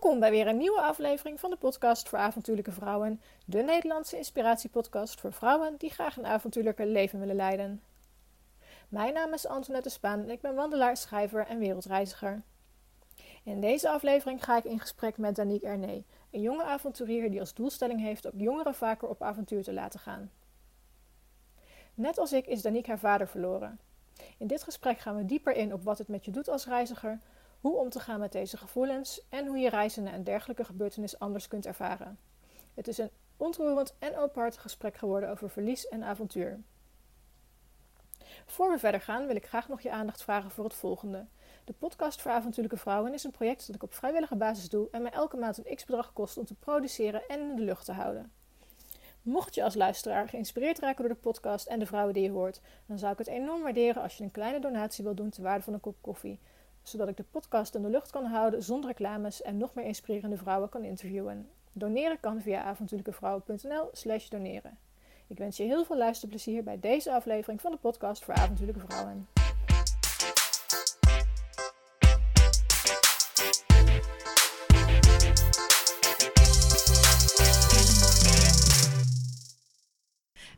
Welkom bij weer een nieuwe aflevering van de podcast voor avontuurlijke vrouwen. De Nederlandse inspiratiepodcast voor vrouwen die graag een avontuurlijke leven willen leiden. Mijn naam is Antoinette Spaan en ik ben wandelaar, schrijver en wereldreiziger. In deze aflevering ga ik in gesprek met Danique Ernee, een jonge avonturier die als doelstelling heeft om jongeren vaker op avontuur te laten gaan. Net als ik is Danique haar vader verloren. In dit gesprek gaan we dieper in op wat het met je doet als reiziger, hoe om te gaan met deze gevoelens en hoe je reizen naar een dergelijke gebeurtenis anders kunt ervaren. Het is een ontroerend en openhartig gesprek geworden over verlies en avontuur. Voor we verder gaan wil ik graag nog je aandacht vragen voor het volgende. De podcast voor avontuurlijke vrouwen is een project dat ik op vrijwillige basis doe en mij elke maand een x-bedrag kost om te produceren en in de lucht te houden. Mocht je als luisteraar geïnspireerd raken door de podcast en de vrouwen die je hoort, dan zou ik het enorm waarderen als je een kleine donatie wilt doen ter waarde van een kop koffie zodat ik de podcast in de lucht kan houden zonder reclames en nog meer inspirerende vrouwen kan interviewen. Doneren kan via avontuurlijkevrouwen.nl/slash doneren. Ik wens je heel veel luisterplezier bij deze aflevering van de podcast voor avontuurlijke vrouwen.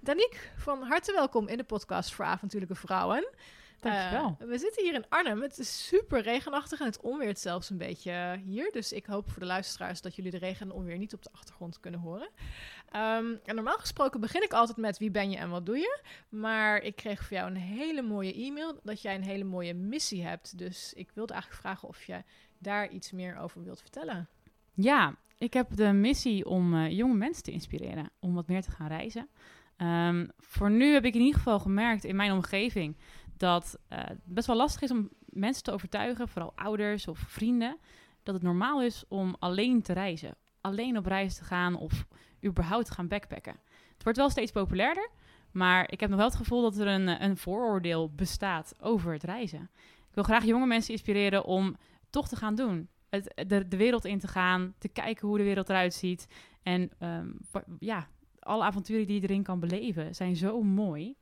Danique, van harte welkom in de podcast voor avontuurlijke vrouwen. Dankjewel. Uh, we zitten hier in Arnhem. Het is super regenachtig en het onweert zelfs een beetje hier. Dus ik hoop voor de luisteraars dat jullie de regen en onweer niet op de achtergrond kunnen horen. Um, en normaal gesproken begin ik altijd met wie ben je en wat doe je. Maar ik kreeg voor jou een hele mooie e-mail dat jij een hele mooie missie hebt. Dus ik wilde eigenlijk vragen of je daar iets meer over wilt vertellen. Ja, ik heb de missie om uh, jonge mensen te inspireren om wat meer te gaan reizen. Um, voor nu heb ik in ieder geval gemerkt in mijn omgeving dat het best wel lastig is om mensen te overtuigen, vooral ouders of vrienden, dat het normaal is om alleen te reizen. Alleen op reis te gaan of überhaupt te gaan backpacken. Het wordt wel steeds populairder, maar ik heb nog wel het gevoel dat er een, een vooroordeel bestaat over het reizen. Ik wil graag jonge mensen inspireren om toch te gaan doen. Het, de, wereld in te gaan, te kijken hoe de wereld eruit ziet. En um, ja, alle avonturen die je erin kan beleven zijn zo mooi.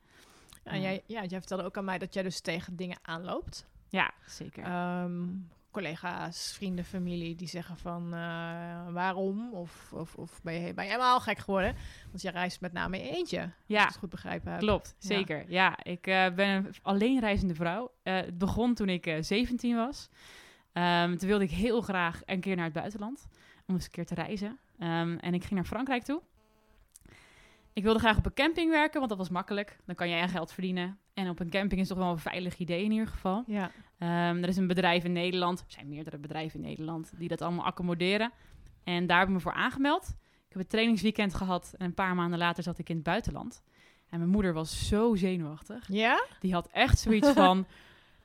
En jij, ja, jij vertelde ook aan mij dat jij dus tegen dingen aanloopt. Ja, zeker. Um, collega's, vrienden, familie die zeggen van uh, waarom? Of, of, of ben, je, ben je helemaal gek geworden? Want je reist met name in eentje. Ja, het goed begrijpen heb. Klopt, zeker. Ja, ja ik uh, ben een alleenreizende vrouw. Uh, het begon toen ik 17 was. Um, toen wilde ik heel graag een keer naar het buitenland. Om eens een keer te reizen. Um, en ik ging naar Frankrijk toe. Ik wilde graag op een camping werken, want dat was makkelijk. Dan kan je er geld verdienen. En op een camping is toch wel een veilig idee in ieder geval. Ja. Um, er is een bedrijf in Nederland, er zijn meerdere bedrijven in Nederland, die dat allemaal accommoderen. En daar heb ik me voor aangemeld. Ik heb een trainingsweekend gehad en een paar maanden later zat ik in het buitenland. En mijn moeder was zo zenuwachtig. Ja? Die had echt zoiets van...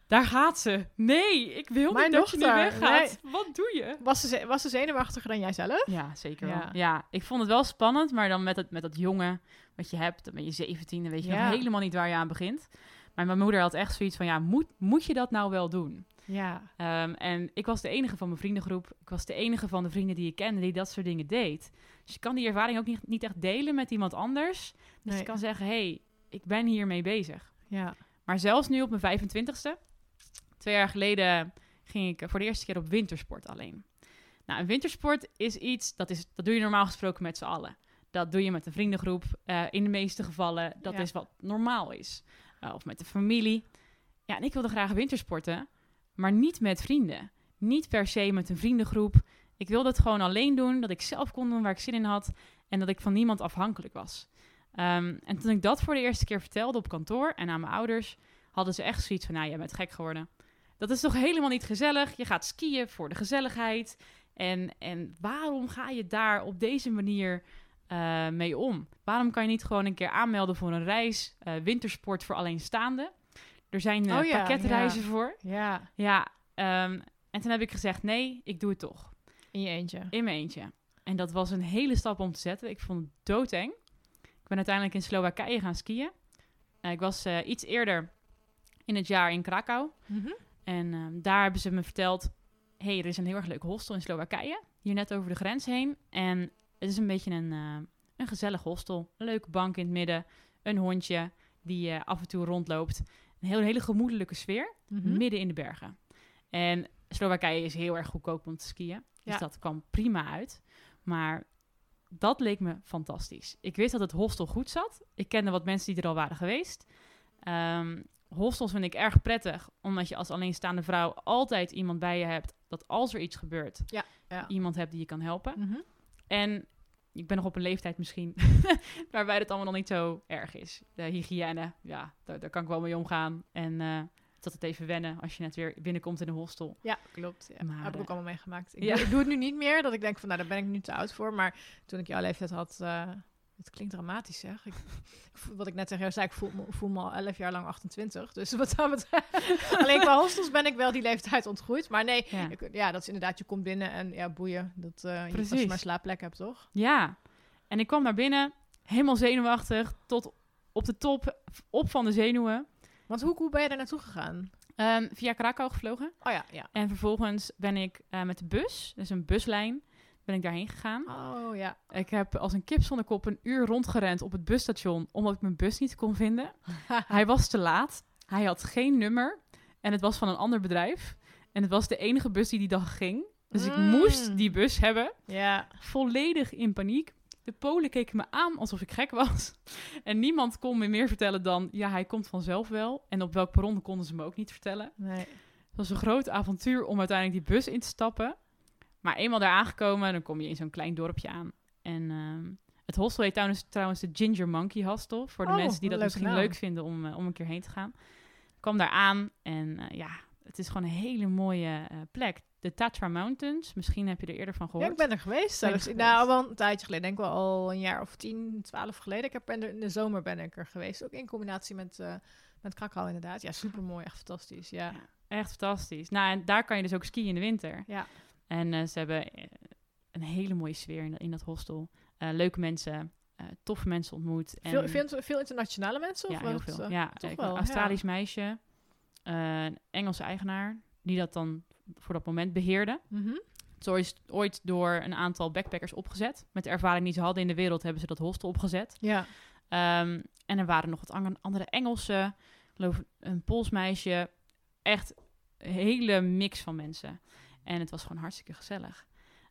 Daar gaat ze. Nee, ik wil Mijn niet dochter, dat je nu weggaat. Nee. Wat doe je? Was ze, was ze zenuwachtiger dan jij zelf? Ja, zeker ja. wel. Ja, ik vond het wel spannend, maar dan met, het, met dat jongen wat je hebt, dan ben je 17, dan weet je ja. nog helemaal niet waar je aan begint. Maar mijn moeder had echt zoiets van, ja, moet, moet je dat nou wel doen? Ja. Um, en ik was de enige van mijn vriendengroep. Ik was de enige van de vrienden die ik kende die dat soort dingen deed. Dus je kan die ervaring ook niet, niet echt delen met iemand anders. Dus nee. je kan zeggen, hey, ik ben hiermee bezig. Ja. Maar zelfs nu op mijn 25ste, Twee jaar geleden ging ik voor de eerste keer op wintersport alleen. Nou, een wintersport is iets, dat, is, dat doe je normaal gesproken met z'n allen. Dat doe je met een vriendengroep, uh, in de meeste gevallen. Dat ja. is wat normaal is. Uh, of met de familie. Ja, en ik wilde graag wintersporten, maar niet met vrienden. Niet per se met een vriendengroep. Ik wilde het gewoon alleen doen, dat ik zelf kon doen waar ik zin in had. En dat ik van niemand afhankelijk was. Um, en toen ik dat voor de eerste keer vertelde op kantoor en aan mijn ouders, hadden ze echt zoiets van, nou, jij bent gek geworden. Dat is toch helemaal niet gezellig? Je gaat skiën voor de gezelligheid. En, en waarom ga je daar op deze manier uh, mee om? Waarom kan je niet gewoon een keer aanmelden voor een reis, uh, wintersport voor alleenstaanden? Er zijn uh, oh, ja, pakketreizen ja. voor. Ja. Ja. Um, en toen heb ik gezegd, nee, ik doe het toch. In je eentje? In mijn eentje. En dat was een hele stap om te zetten. Ik vond het doodeng. Ik ben uiteindelijk in Slowakije gaan skiën. ik was iets eerder in het jaar in Krakau. Mm -hmm. En um, daar hebben ze me verteld: hey, er is een heel erg leuk hostel in Slowakije. Hier net over de grens heen. En het is een beetje een, uh, een gezellig hostel. Een leuke bank in het midden. Een hondje die uh, af en toe rondloopt. Een hele, hele gemoedelijke sfeer. Mhm. Mm -hmm. Midden in de bergen. En Slowakije is heel erg goedkoop om te skiën. Dus Ja. dat kwam prima uit. Maar dat leek me fantastisch. Ik wist dat het hostel goed zat. Ik kende wat mensen die er al waren geweest. Ehm, hostels vind ik erg prettig, omdat je als alleenstaande vrouw altijd iemand bij je hebt dat als er iets gebeurt, Ja, ja. iemand hebt die je kan helpen. Mhm. En ik ben nog op een leeftijd misschien waarbij het allemaal nog niet zo erg is. De hygiëne, ja, daar, daar kan ik wel mee omgaan. En eh tot het even wennen als je net weer binnenkomt in een hostel. Ja, klopt. Ja. Maar, heb ik ook eh, allemaal meegemaakt. Ik, ja. doe, ik doe het nu niet meer, dat ik denk van, nou, daar ben ik nu te oud voor. Maar toen ik jouw leeftijd had, eh, het klinkt dramatisch, zeg. Ik, wat ik net tegen jou zei, ik voel, me- voel me al 11 jaar lang 28. Dus wat dat betreft, alleen qua hostels ben ik wel die leeftijd ontgroeid. Maar nee, Ja. ik- ja, dat is inderdaad, je komt binnen en ja, boeien. Dat, eh, je, als je maar slaapplek hebt, toch? Ja, en ik kwam naar binnen, helemaal zenuwachtig, tot op de top, op van de zenuwen. Want hoe, hoe ben je daar naartoe gegaan? Ehm, via Krakau gevlogen. Oh ja, ja. En vervolgens ben ik eh, met de bus, dus een buslijn, ben ik daarheen gegaan. Oh ja. Ik heb als een kip zonder kop een uur rondgerend op het busstation, omdat ik mijn bus niet kon vinden. Hij was te laat, hij had geen nummer en het was van een ander bedrijf. En het was de enige bus die die dag ging. Dus ik Mm. moest die bus hebben. Ja. volledig in paniek. De Polen keken me aan alsof ik gek was. En niemand kon me meer vertellen dan... ja, hij komt vanzelf wel. En op welk perron konden ze me ook niet vertellen. Nee. Het was een groot avontuur om uiteindelijk die bus in te stappen. Maar eenmaal daar aangekomen, dan kom je in zo'n klein dorpje aan. En ehm, het hostel heet trouwens, trouwens de Ginger Monkey Hostel. Voor de Oh, mensen die dat misschien naam. leuk vinden om, eh, om een keer heen te gaan. Ik kwam daar aan en eh, ja, het is gewoon een hele mooie eh, plek. De Tatra Mountains, misschien heb je er eerder van gehoord. Ja, ik ben er geweest zelfs. er Nou, wel een tijdje geleden. Denk wel al een jaar of 10, 12 geleden. Ik heb er in de zomer ben ik er geweest. Ook in combinatie met, met Krakau inderdaad. Ja, super mooi. Echt fantastisch. Ja. Ja. Echt fantastisch. Nou, en daar kan je dus ook skiën in de winter. Ja. En eh, ze hebben eh, een hele mooie sfeer in, in dat hostel. Eh, leuke mensen, toffe mensen ontmoet. En, Veel, veel, veel internationale mensen? Of ja, heel veel. Ja, een Australisch meisje, een Engelse eigenaar, die dat dan voor dat moment beheerde. mhm. Het is ooit, ooit door een aantal backpackers opgezet. Met de ervaring die ze hadden in de wereld hebben ze dat hostel opgezet. Ja. Ehm, en er waren nog wat an- andere Engelse, geloof een Pools meisje. Echt een hele mix van mensen. En het was gewoon hartstikke gezellig.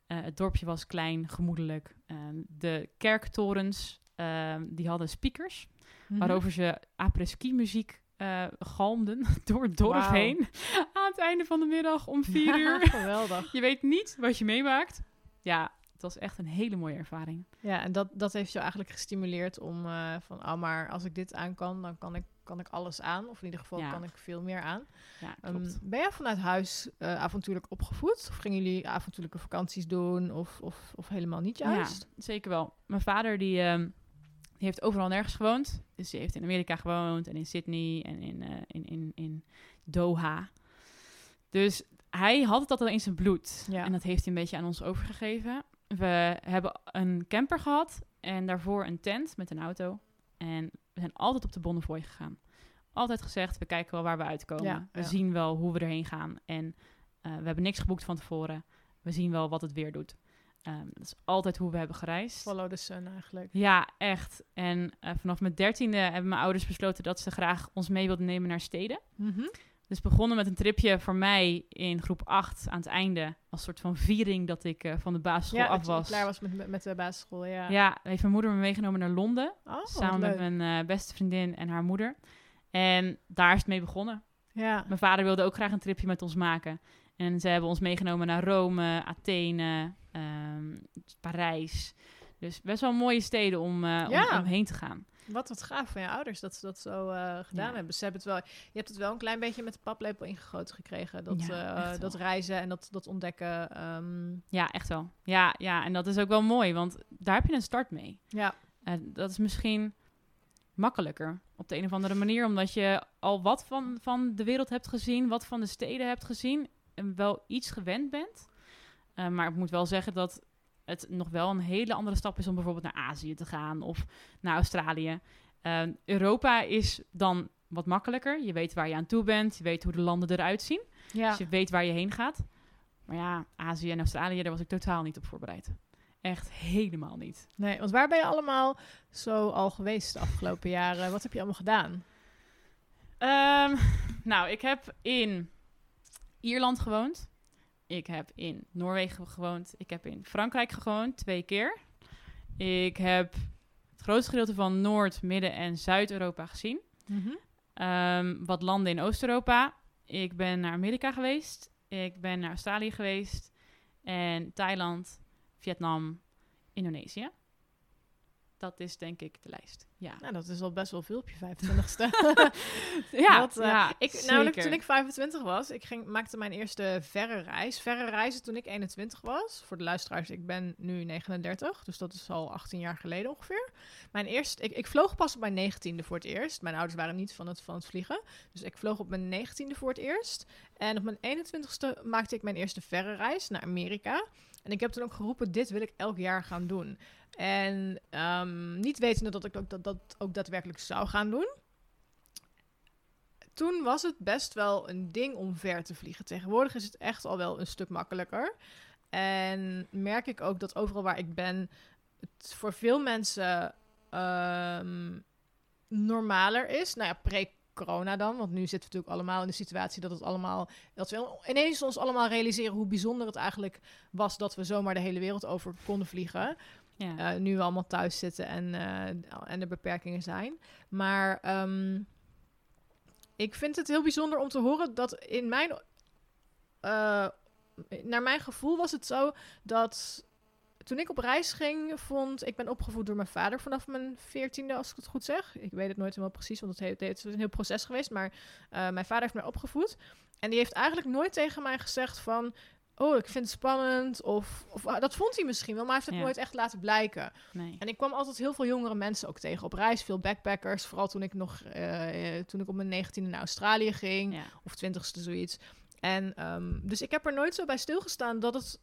Eh, het dorpje was klein, gemoedelijk. Ehm, de kerktorens, ehm, die hadden speakers. Mhm. Waarover ze après-ski muziek eh, galmden door het dorp heen. Aan het einde van de middag om vier uur. Geweldig. Je weet niet wat je meemaakt. Ja, het was echt een hele mooie ervaring. Ja, en dat, dat heeft je eigenlijk gestimuleerd om eh, van, oh, maar als ik dit aan kan, dan kan ik, kan ik alles aan. Of in ieder geval Ja. kan ik veel meer aan. Ja, Ehm, ben jij vanuit huis eh, avontuurlijk opgevoed? Of gingen jullie avontuurlijke vakanties doen? Of, of, of helemaal niet juist? Ja, zeker wel. Mijn vader die, ehm, die heeft overal nergens gewoond. Dus die heeft in Amerika gewoond en in Sydney en in, eh, in, in, in Doha. Dus hij had het altijd in zijn bloed. Ja. En dat heeft hij een beetje aan ons overgegeven. We hebben een camper gehad en daarvoor een tent met een auto. En we zijn altijd op de Bonnefoy gegaan. Altijd gezegd, we kijken wel waar we uitkomen. Ja, we ja. zien wel hoe we erheen gaan. En eh, we hebben niks geboekt van tevoren. We zien wel wat het weer doet. Ehm, dat is altijd hoe we hebben gereisd. Follow the sun eigenlijk. Ja, echt. En eh, vanaf mijn dertiende hebben mijn ouders besloten dat ze graag ons mee wilden nemen naar steden. Mhm. Dus begonnen met een tripje voor mij in groep 8 aan het einde. Als soort van viering dat ik eh, van de basisschool Ja, af was. klaar was met, met, de basisschool, ja. Ja, heeft mijn moeder me meegenomen naar Londen. Oh, samen met mijn eh, beste vriendin en haar moeder. En daar is het mee begonnen. Ja. Mijn vader wilde ook graag een tripje met ons maken. En ze hebben ons meegenomen naar Rome, Athene, ehm, Parijs. Dus best wel mooie steden om, Ja. om, om heen te gaan. Wat wat gaaf van je ouders dat ze dat zo eh, gedaan Ja. hebben. Ze hebben het wel, je hebt het wel een klein beetje met de paplepel ingegoten gekregen. Dat, Ja, eh, dat reizen en dat, dat ontdekken. ehm, Ja, echt wel. Ja, ja, en dat is ook wel mooi, want daar heb je een start mee. ja, En dat is misschien makkelijker op de een of andere manier, omdat je al wat van, van de wereld hebt gezien, wat van de steden hebt gezien en wel iets gewend bent. Maar ik moet wel zeggen dat het nog wel een hele andere stap is om bijvoorbeeld naar Azië te gaan of naar Australië. Eh, Europa is dan wat makkelijker. Je weet waar je aan toe bent, je weet hoe de landen eruit zien. ja. Dus je weet waar je heen gaat. Maar ja, Azië en Australië, daar was ik totaal niet op voorbereid. Echt helemaal niet. Nee, want waar ben je allemaal zo al geweest de afgelopen jaren? Wat heb je allemaal gedaan? Ehm, nou, ik heb in Ierland gewoond. Ik heb in Noorwegen gewoond. Ik heb in Frankrijk gewoond, twee keer. Ik heb het grootste gedeelte van Noord-, Midden- en Zuid-Europa gezien. Ehm, wat landen in Oost-Europa. Ik ben naar Amerika geweest. Ik ben naar Australië geweest. En Thailand, Vietnam, Indonesië. Dat is denk ik de lijst. Ja, Nou, dat is al best wel veel op je 25ste. ja, Dat, eh, ja ik, zeker. namelijk toen ik 25 was, ik ging, maakte mijn eerste verre reis. Verre reizen toen ik 21 was. Voor de luisteraars, ik ben nu 39, dus dat is al 18 jaar geleden ongeveer. Mijn eerste, ik, ik vloog pas op mijn 19e voor het eerst. Mijn ouders waren niet van het, van het vliegen. Dus ik vloog op mijn 19e voor het eerst. En op mijn 21ste maakte ik mijn eerste verre reis naar Amerika. En ik heb toen ook geroepen, dit wil ik elk jaar gaan doen. En ehm, niet wetende dat ik ook dat, dat ook daadwerkelijk zou gaan doen. Toen was het best wel een ding om ver te vliegen. Tegenwoordig is het echt al wel een stuk makkelijker. En merk ik ook dat overal waar ik ben, het voor veel mensen ehm, normaler is. Nou ja, pre-corona dan. Want nu zitten we natuurlijk allemaal in de situatie dat het allemaal. Dat we ineens ons allemaal realiseren hoe bijzonder het eigenlijk was dat we zomaar de hele wereld over konden vliegen. Ja. Eh, nu we allemaal thuis zitten en, eh, en er beperkingen zijn. Maar ehm, ik vind het heel bijzonder om te horen dat in mijn. eh, naar mijn gevoel was het zo dat. Toen ik op reis ging, vond ik ben opgevoed door mijn vader vanaf mijn veertiende, als ik het goed zeg. Ik weet het nooit helemaal precies, want het, heeft, het is een heel proces geweest. Maar mijn vader heeft mij opgevoed. En die heeft eigenlijk nooit tegen mij gezegd van... Oh, ik vind het spannend. Of, of ah, dat vond hij misschien wel, maar hij heeft het Ja. nooit echt laten blijken. Nee. En ik kwam altijd heel veel jongere mensen ook tegen op reis. Veel backpackers. Vooral toen ik nog eh, toen ik op mijn negentiende naar Australië ging. Ja. Of twintigste zoiets. En ehm, dus ik heb er nooit zo bij stilgestaan dat het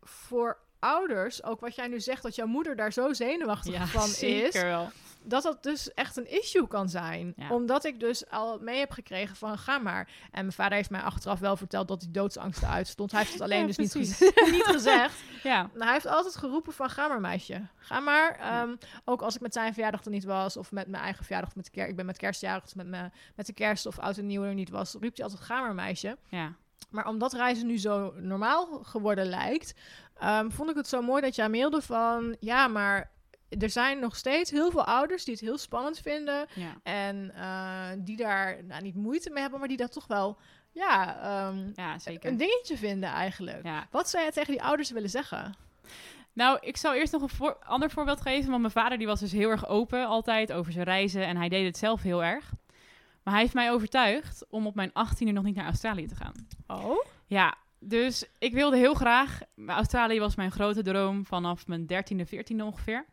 voor ouders, ook wat jij nu zegt, dat jouw moeder daar zo zenuwachtig Ja, van zeker is, wel. Dat dat dus echt een issue kan zijn. Ja. Omdat ik dus al mee heb gekregen van ga maar. En mijn vader heeft mij achteraf wel verteld dat hij doodsangsten uitstond. Hij heeft het alleen Ja, dus niet, niet gezegd. Ja, Nou, hij heeft altijd geroepen van ga maar meisje, ga maar. Ehm, Ook als ik met zijn verjaardag er niet was of met mijn eigen verjaardag of met de kerst. Ik ben met kerstjarig, dus met, me, met de kerst of oud en nieuw er niet was, riep hij altijd ga maar meisje. ja. Maar omdat reizen nu zo normaal geworden lijkt, ehm, vond ik het zo mooi dat jij mailde van ja, maar er zijn nog steeds heel veel ouders die het heel spannend vinden ja. en eh, die daar nou, niet moeite mee hebben, maar die dat toch wel ja, ehm, Ja, zeker. een dingetje vinden eigenlijk. Ja. Wat zou jij tegen die ouders willen zeggen? Nou, ik zal eerst nog een voor- ander voorbeeld geven. Want mijn vader die was dus heel erg open altijd over zijn reizen. En hij deed het zelf heel erg. Maar hij heeft mij overtuigd om op mijn 18e nog niet naar Australië te gaan. Oh? Ja, dus ik wilde heel graag. Australië was mijn grote droom vanaf mijn 13e, 14e ongeveer.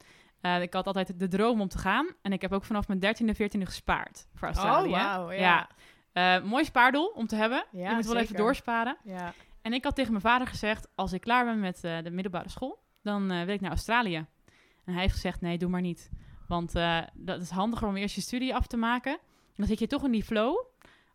Eh, ik had altijd de droom om te gaan. En ik heb ook vanaf mijn 13e, 14e gespaard voor Australië. Oh, wauw, ja. ja. Eh, mooi spaardoel om te hebben. Ja, je moet wel even doorsparen. Ja. En ik had tegen mijn vader gezegd: als ik klaar ben met eh, de middelbare school, dan wil ik naar Australië. En hij heeft gezegd: nee, doe maar niet. Want dat is handiger om eerst je studie af te maken. Dan zit je toch in die flow.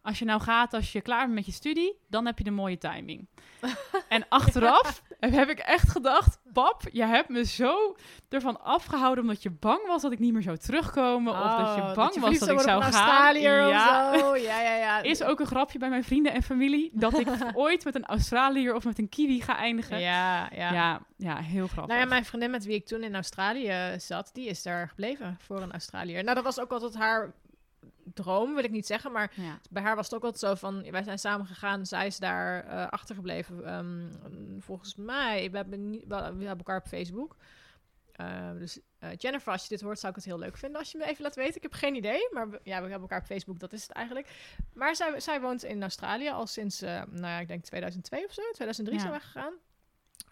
Als je nou gaat, als je klaar bent met je studie, dan heb je de mooie timing. en achteraf heb ik echt gedacht: pap, je hebt me zo ervan afgehouden omdat je bang was dat ik niet meer zou terugkomen. of dat je Oh, bang was dat ik zou gaan. Australiër ja, of zo. Ja, ja, ja. is ook een grapje bij mijn vrienden en familie dat ik ooit met een Australiër of met een kiwi ga eindigen. Ja, ja. Ja, ja, heel grappig. Nou ja, mijn vriendin met wie ik toen in Australië zat, die is daar gebleven voor een Australiër. Nou, dat was ook altijd haar droom, wil ik niet zeggen, maar Ja. bij haar was het ook altijd zo van, wij zijn samen gegaan, zij is daar eh, achtergebleven. Ehm, volgens mij, we hebben, niet, we hebben elkaar op Facebook. Eh, dus eh, Jennifer, als je dit hoort, zou ik het heel leuk vinden als je me even laat weten. Ik heb geen idee, maar we, ja, we hebben elkaar op Facebook, dat is het eigenlijk. Maar zij, zij woont in Australië al sinds, nou ja, ik denk 2002 of zo, 2003 Ja. zijn we gegaan.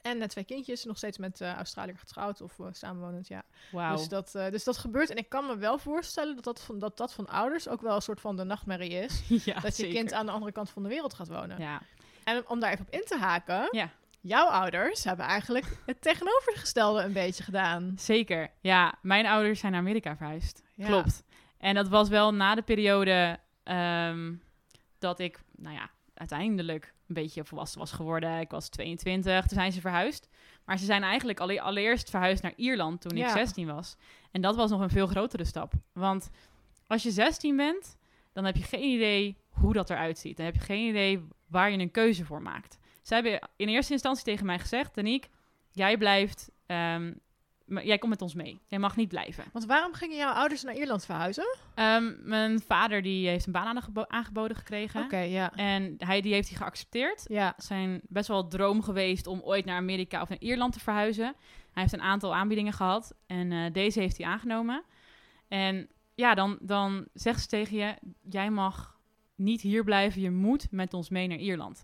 En net twee kindjes, nog steeds met eh Australiër getrouwd of eh, samenwonend, ja. Wauw. Dus, dat, eh, dus dat gebeurt. En ik kan me wel voorstellen dat dat, van, dat dat van ouders ook wel een soort van de nachtmerrie is. ja, dat je zeker. kind aan de andere kant van de wereld gaat wonen. Ja. En om daar even op in te haken. Ja. Jouw ouders hebben eigenlijk het tegenovergestelde een beetje gedaan. Zeker. Ja, mijn ouders zijn naar Amerika verhuisd. Ja. Klopt. En dat was wel na de periode ehm, dat ik, nou ja, uiteindelijk een beetje volwassen was geworden. Ik was 22, toen zijn ze verhuisd. Maar ze zijn eigenlijk alle, allereerst verhuisd naar Ierland toen ik Ja. 16 was. En dat was nog een veel grotere stap. Want als je 16 bent, dan heb je geen idee hoe dat eruit ziet. Dan heb je geen idee waar je een keuze voor maakt. Zij hebben in eerste instantie tegen mij gezegd... Danique, jij blijft... ehm, maar jij komt met ons mee. Jij mag niet blijven. Want waarom gingen jouw ouders naar Ierland verhuizen? Ehm, mijn vader die heeft een baan aangebo- aangeboden gekregen. Oké, ja. En hij die heeft hij geaccepteerd. Ja, zijn best wel droom geweest om ooit naar Amerika of naar Ierland te verhuizen. Hij heeft een aantal aanbiedingen gehad en eh, deze heeft hij aangenomen. En ja, dan, dan zegt ze tegen je, jij mag niet hier blijven, je moet met ons mee naar Ierland.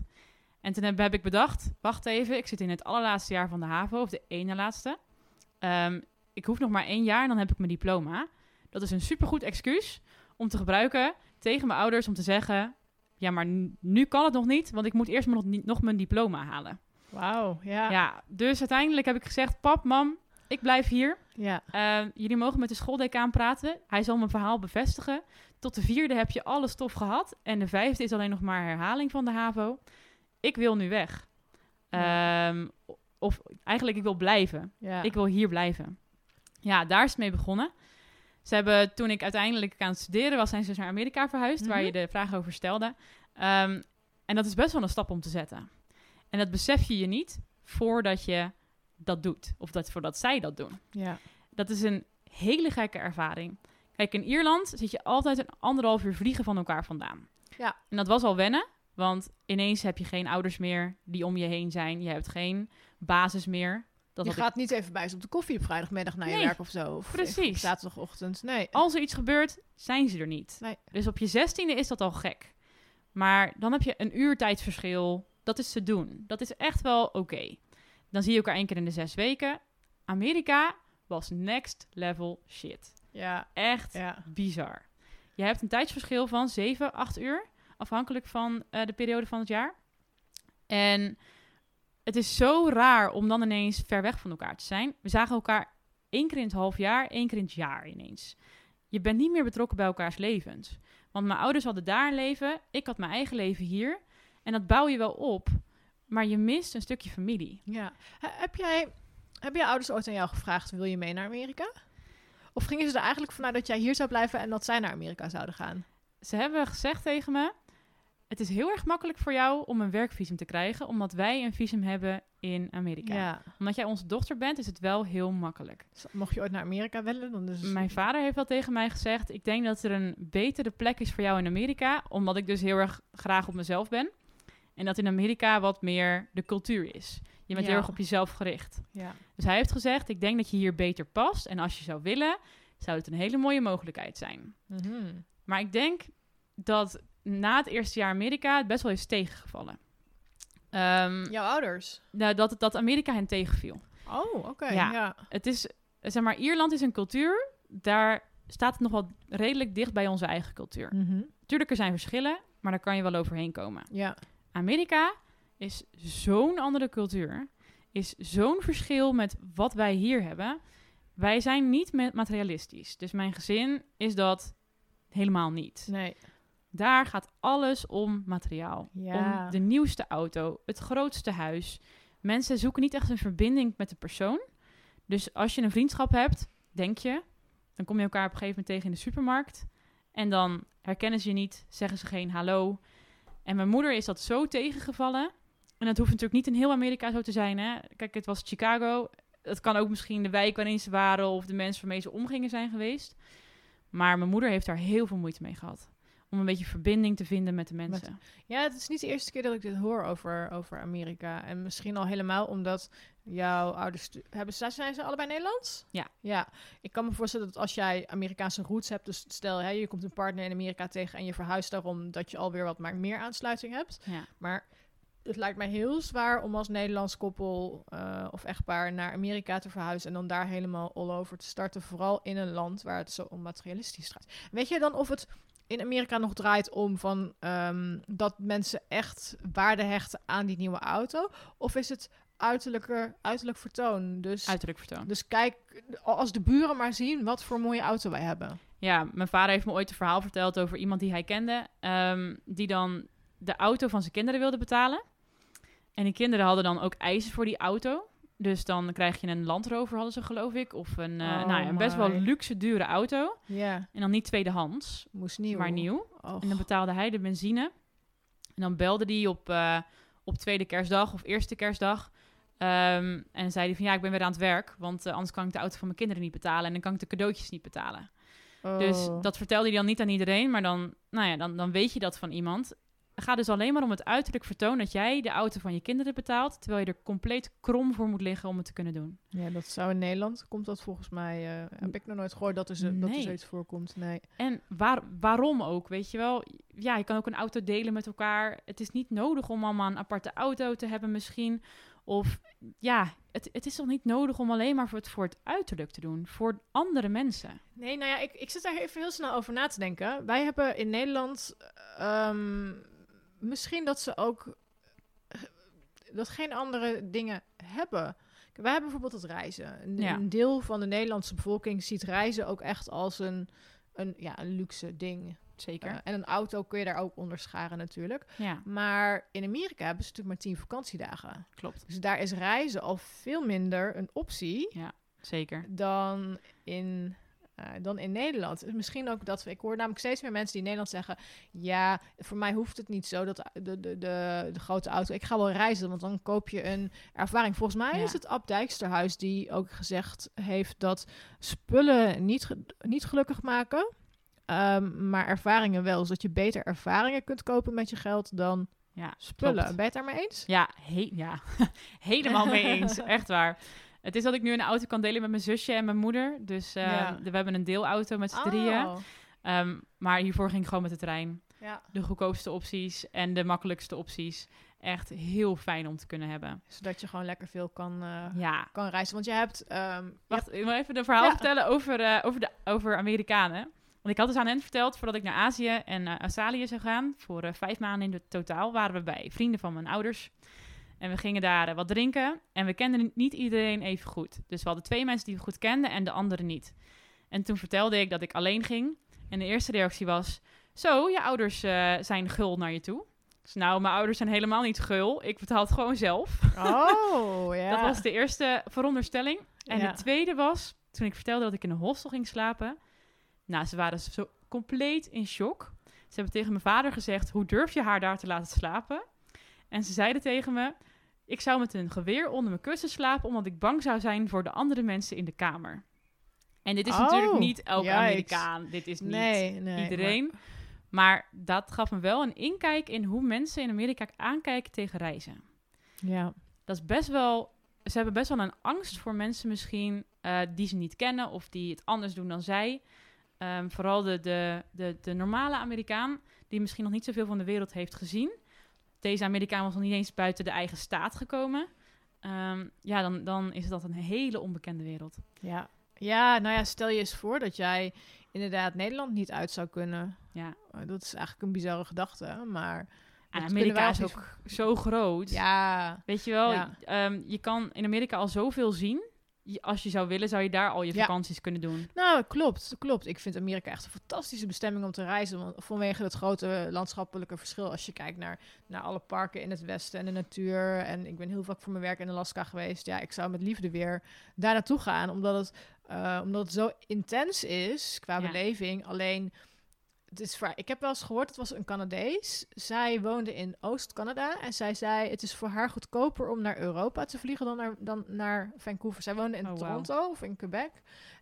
En toen heb, heb ik bedacht, wacht even, ik zit in het allerlaatste jaar van de HAVO, of de ene laatste. Ehm, ik hoef nog maar één jaar en dan heb ik mijn diploma. Dat is een supergoed excuus om te gebruiken tegen mijn ouders om te zeggen... ja, maar nu- kan het nog niet, want ik moet eerst maar nog, nog mijn diploma halen. wauw, ja. Ja. dus uiteindelijk heb ik gezegd... pap, mam, ik blijf hier. Ja, Eh, jullie mogen met de schooldecaan praten. Hij zal mijn verhaal bevestigen. Tot de vierde heb je alle stof gehad. En de vijfde is alleen nog maar herhaling van de HAVO. Ik wil nu weg. Ja. Ehm, of eigenlijk, ik wil blijven. ja. Ik wil hier blijven. Ja, daar is het mee begonnen. Ze hebben, toen ik uiteindelijk aan het studeren was, zijn ze naar Amerika verhuisd, waar Mhm. je de vraag over stelde. Ehm, en dat is best wel een stap om te zetten. En dat besef je je niet voordat je dat doet. Of dat, voordat zij dat doen. ja. Dat is een hele gekke ervaring. Kijk, in Ierland zit je altijd een anderhalf uur vliegen van elkaar vandaan. Ja. En dat was al wennen, want ineens heb je geen ouders meer die om je heen zijn. Je hebt geen basis meer. Dat je ik gaat niet even bij ze op de koffie op vrijdagmiddag naar je Nee, werk of zo. Of precies. Op zaterdagochtend. Nee. als er iets gebeurt, zijn ze er niet. Nee. Dus op je zestiende is dat al gek. Maar dan heb je een uur tijdsverschil. Dat is te doen. Dat is echt wel oké. Dan zie je elkaar één keer in de zes weken. Amerika was next level shit. Ja, Echt ja. bizar. Je hebt een tijdsverschil van 7, 8 uur. Afhankelijk van eh, de periode van het jaar. En het is zo raar om dan ineens ver weg van elkaar te zijn. We zagen elkaar één keer in het half jaar, één keer in het jaar ineens. Je bent niet meer betrokken bij elkaars levens. Want mijn ouders hadden daar een leven, ik had mijn eigen leven hier. En dat bouw je wel op, maar je mist een stukje familie. ja. He- Heb jij... Hebben je ouders ooit aan jou gevraagd, wil je mee naar Amerika? Of gingen ze er eigenlijk vanuit dat jij hier zou blijven en dat zij naar Amerika zouden gaan? Ze hebben gezegd tegen me: Het is heel erg makkelijk voor jou om een werkvisum te krijgen, omdat wij een visum hebben in Amerika. Ja. Omdat jij onze dochter bent, is het wel heel makkelijk. Dus Mocht je ooit naar Amerika willen, dan is Mijn vader heeft wel tegen mij gezegd: Ik denk dat er een betere plek is voor jou in Amerika, omdat ik dus heel erg graag op mezelf ben. En dat in Amerika wat meer de cultuur is. Je bent Ja. heel erg op jezelf gericht. Ja. Dus hij heeft gezegd: Ik denk dat je hier beter past. En als je zou willen, zou het een hele mooie mogelijkheid zijn. Mhm. Maar ik denk dat na het eerste jaar Amerika het best wel is tegengevallen. Ehm, Jouw ouders? nou, dat, dat Amerika hen tegenviel. Oh, oké. Ja. Ja. Het is, zeg maar, Ierland is een cultuur, daar staat het nog wel redelijk dicht bij onze eigen cultuur. Mhm. Tuurlijk, er zijn verschillen, maar daar kan je wel overheen komen. Ja. Amerika is zo'n andere cultuur, is zo'n verschil met wat wij hier hebben. Wij zijn niet met materialistisch. Dus mijn gezin is dat helemaal niet. Nee. Daar gaat alles om materiaal. Ja. Om de nieuwste auto, het grootste huis. Mensen zoeken niet echt een verbinding met de persoon. Dus als je een vriendschap hebt, denk je, dan kom je elkaar op een gegeven moment tegen in de supermarkt. En dan herkennen ze je niet, zeggen ze geen hallo. En mijn moeder is dat zo tegengevallen. En dat hoeft natuurlijk niet in heel Amerika zo te zijn. Hè? Kijk, het was Chicago. Het kan ook misschien de wijk waarin ze waren of de mensen waarmee ze omgingen zijn geweest. Maar mijn moeder heeft daar heel veel moeite mee gehad. Om een beetje verbinding te vinden met de mensen. Ja, het is niet de eerste keer dat ik dit hoor over, over Amerika. En misschien al helemaal omdat jouw ouders... Hebben, ze- zijn ze allebei Nederlands? Ja. Ja. Ik kan me voorstellen dat als jij Amerikaanse roots hebt... Dus stel, hè, je komt een partner in Amerika tegen... en je verhuist daarom dat je alweer wat maar meer aansluiting hebt. Ja. Maar het lijkt mij heel zwaar om als Nederlands koppel eh, of echtpaar naar Amerika te verhuizen en dan daar helemaal all over te starten. Vooral in een land waar het zo on materialistisch draait. Weet je dan of het in Amerika nog draait om van ehm, dat mensen echt waarde hechten aan die nieuwe auto? Of is het uiterlijke, uiterlijk vertoon? Dus, Uiterlijk vertoon. dus kijk, als de buren maar zien wat voor mooie auto wij hebben. Ja, mijn vader heeft me ooit een verhaal verteld over iemand die hij kende. ehm, die dan de auto van zijn kinderen wilde betalen. En die kinderen hadden dan ook eisen voor die auto. Dus dan krijg je een Land Rover, hadden ze geloof ik. Of een, eh, Oh nou ja, een best wel my. luxe, dure auto. Ja, En dan niet tweedehands, moest nieuw. maar nieuw. Och. En dan betaalde hij de benzine. En dan belde hij op, eh, op tweede kerstdag of eerste kerstdag. Ehm, en zei hij van ja, ik ben weer aan het werk, want eh, anders kan ik de auto van mijn kinderen niet betalen en dan kan ik de cadeautjes niet betalen. Dus Oh. dat vertelde hij dan niet aan iedereen, maar dan, nou ja, dan, dan weet je dat van iemand. Het gaat dus alleen maar om het uiterlijk vertoon dat jij de auto van je kinderen betaalt, terwijl je er compleet krom voor moet liggen om het te kunnen doen. Ja, dat zou in Nederland, komt dat volgens mij, eh, heb ik nog nooit gehoord dat er, zo, dat er zoiets voorkomt. Nee. En waar, waarom ook, weet je wel? Ja, je kan ook een auto delen met elkaar. Het is niet nodig om allemaal een aparte auto te hebben misschien. Of ja, het, het is toch niet nodig om alleen maar voor het, voor het uiterlijk te doen. Voor andere mensen. Nee, nou ja, ik, ik zit daar even heel snel over na te denken. Wij hebben in Nederland ehm, misschien dat ze ook dat geen andere dingen hebben. Wij hebben bijvoorbeeld het reizen. Een, Ja. deel van de Nederlandse bevolking ziet reizen ook echt als een, een, ja, een luxe ding. Zeker. Eh, en een auto kun je daar ook onder scharen natuurlijk. ja, Maar in Amerika hebben ze natuurlijk maar tien vakantiedagen. klopt. Dus daar is reizen al veel minder een optie Zeker. dan in, eh, dan in Nederland. Dus Misschien ook dat we, ik hoor namelijk steeds meer mensen die in Nederland zeggen: Ja, voor mij hoeft het niet zo, dat de, de, de, de grote auto. Ik ga wel reizen, want dan koop je een ervaring. Volgens mij Ja. is het Ab Dijksterhuis die ook gezegd heeft dat spullen niet, niet gelukkig maken. ehm, maar ervaringen wel. Dus dat je beter ervaringen kunt kopen met je geld dan Ja, spullen. klopt. Ben je het daarmee eens? Ja, he- ja. helemaal mee eens. Echt waar. Het is dat ik nu een auto kan delen met mijn zusje en mijn moeder. Dus eh, Ja. we hebben een deelauto met z'n drieën. Oh, Ehm, maar hiervoor ging ik gewoon met de trein. ja. De goedkoopste opties en de makkelijkste opties. Echt heel fijn om te kunnen hebben. Zodat je gewoon lekker veel kan, eh, Ja. kan reizen. Want je hebt... je Wacht, ik wil even een verhaal Ja. vertellen over, eh, over, de, over Amerikanen. Want ik had dus aan hen verteld, voordat ik naar Azië en eh, Australië zou gaan, voor vijf maanden in het totaal, waren we bij vrienden van mijn ouders. En we gingen daar eh, wat drinken. En we kenden niet iedereen even goed. Dus we hadden twee mensen die we goed kenden en de andere niet. En toen vertelde ik dat ik alleen ging. En de eerste reactie was... Zo, je ouders eh, zijn gul naar je toe. Dus nou, mijn ouders zijn helemaal niet gul. Ik betaal het gewoon zelf. Oh, ja. Dat was de eerste veronderstelling. En Ja. de tweede was, toen ik vertelde dat ik in een hostel ging slapen. Nou, ze waren zo compleet in shock. Ze hebben tegen mijn vader gezegd, hoe durf je haar daar te laten slapen? En ze zeiden tegen me, ik zou met een geweer onder mijn kussen slapen... omdat ik bang zou zijn voor de andere mensen in de kamer. En dit is Oh, natuurlijk niet elke. Amerikaan. Dit is niet nee, nee, iedereen. Maar... dat gaf me wel een inkijk in hoe mensen in Amerika aankijken tegen reizen ja. dat is best wel. Ze hebben best wel een angst voor mensen misschien eh, die ze niet kennen of die het anders doen dan zij. Ehm, vooral de, de, de, de normale Amerikaan, die misschien nog niet zoveel van de wereld heeft gezien. Deze Amerikaan was nog niet eens buiten de eigen staat gekomen. Ehm, ja, dan, dan is dat een hele onbekende wereld. Ja. ja, nou ja, stel je eens voor dat jij inderdaad Nederland niet uit zou kunnen. Ja. Eh, Dat is eigenlijk een bizarre gedachte, maar... En dat Amerika is ook zo groot. Ja, Weet je wel, Ja. ehm, je kan in Amerika al zoveel zien. Als je zou willen, zou je daar al je Ja. vakanties kunnen doen. nou, klopt, klopt. Ik vind Amerika echt een fantastische bestemming om te reizen. Want, vanwege het grote landschappelijke verschil. Als je kijkt naar, naar alle parken in het westen en de natuur. En ik ben heel vaak voor mijn werk in Alaska geweest. Ja, ik zou met liefde weer daar naartoe gaan. Omdat het, eh, omdat het zo intens is qua Ja. beleving. Alleen, het is vrij, ik heb wel eens gehoord, het was een Canadees. Zij woonde in Oost-Canada. En zij zei, het is voor haar goedkoper om naar Europa te vliegen dan naar, dan naar Vancouver. Zij woonde in Oh. Toronto of in Quebec.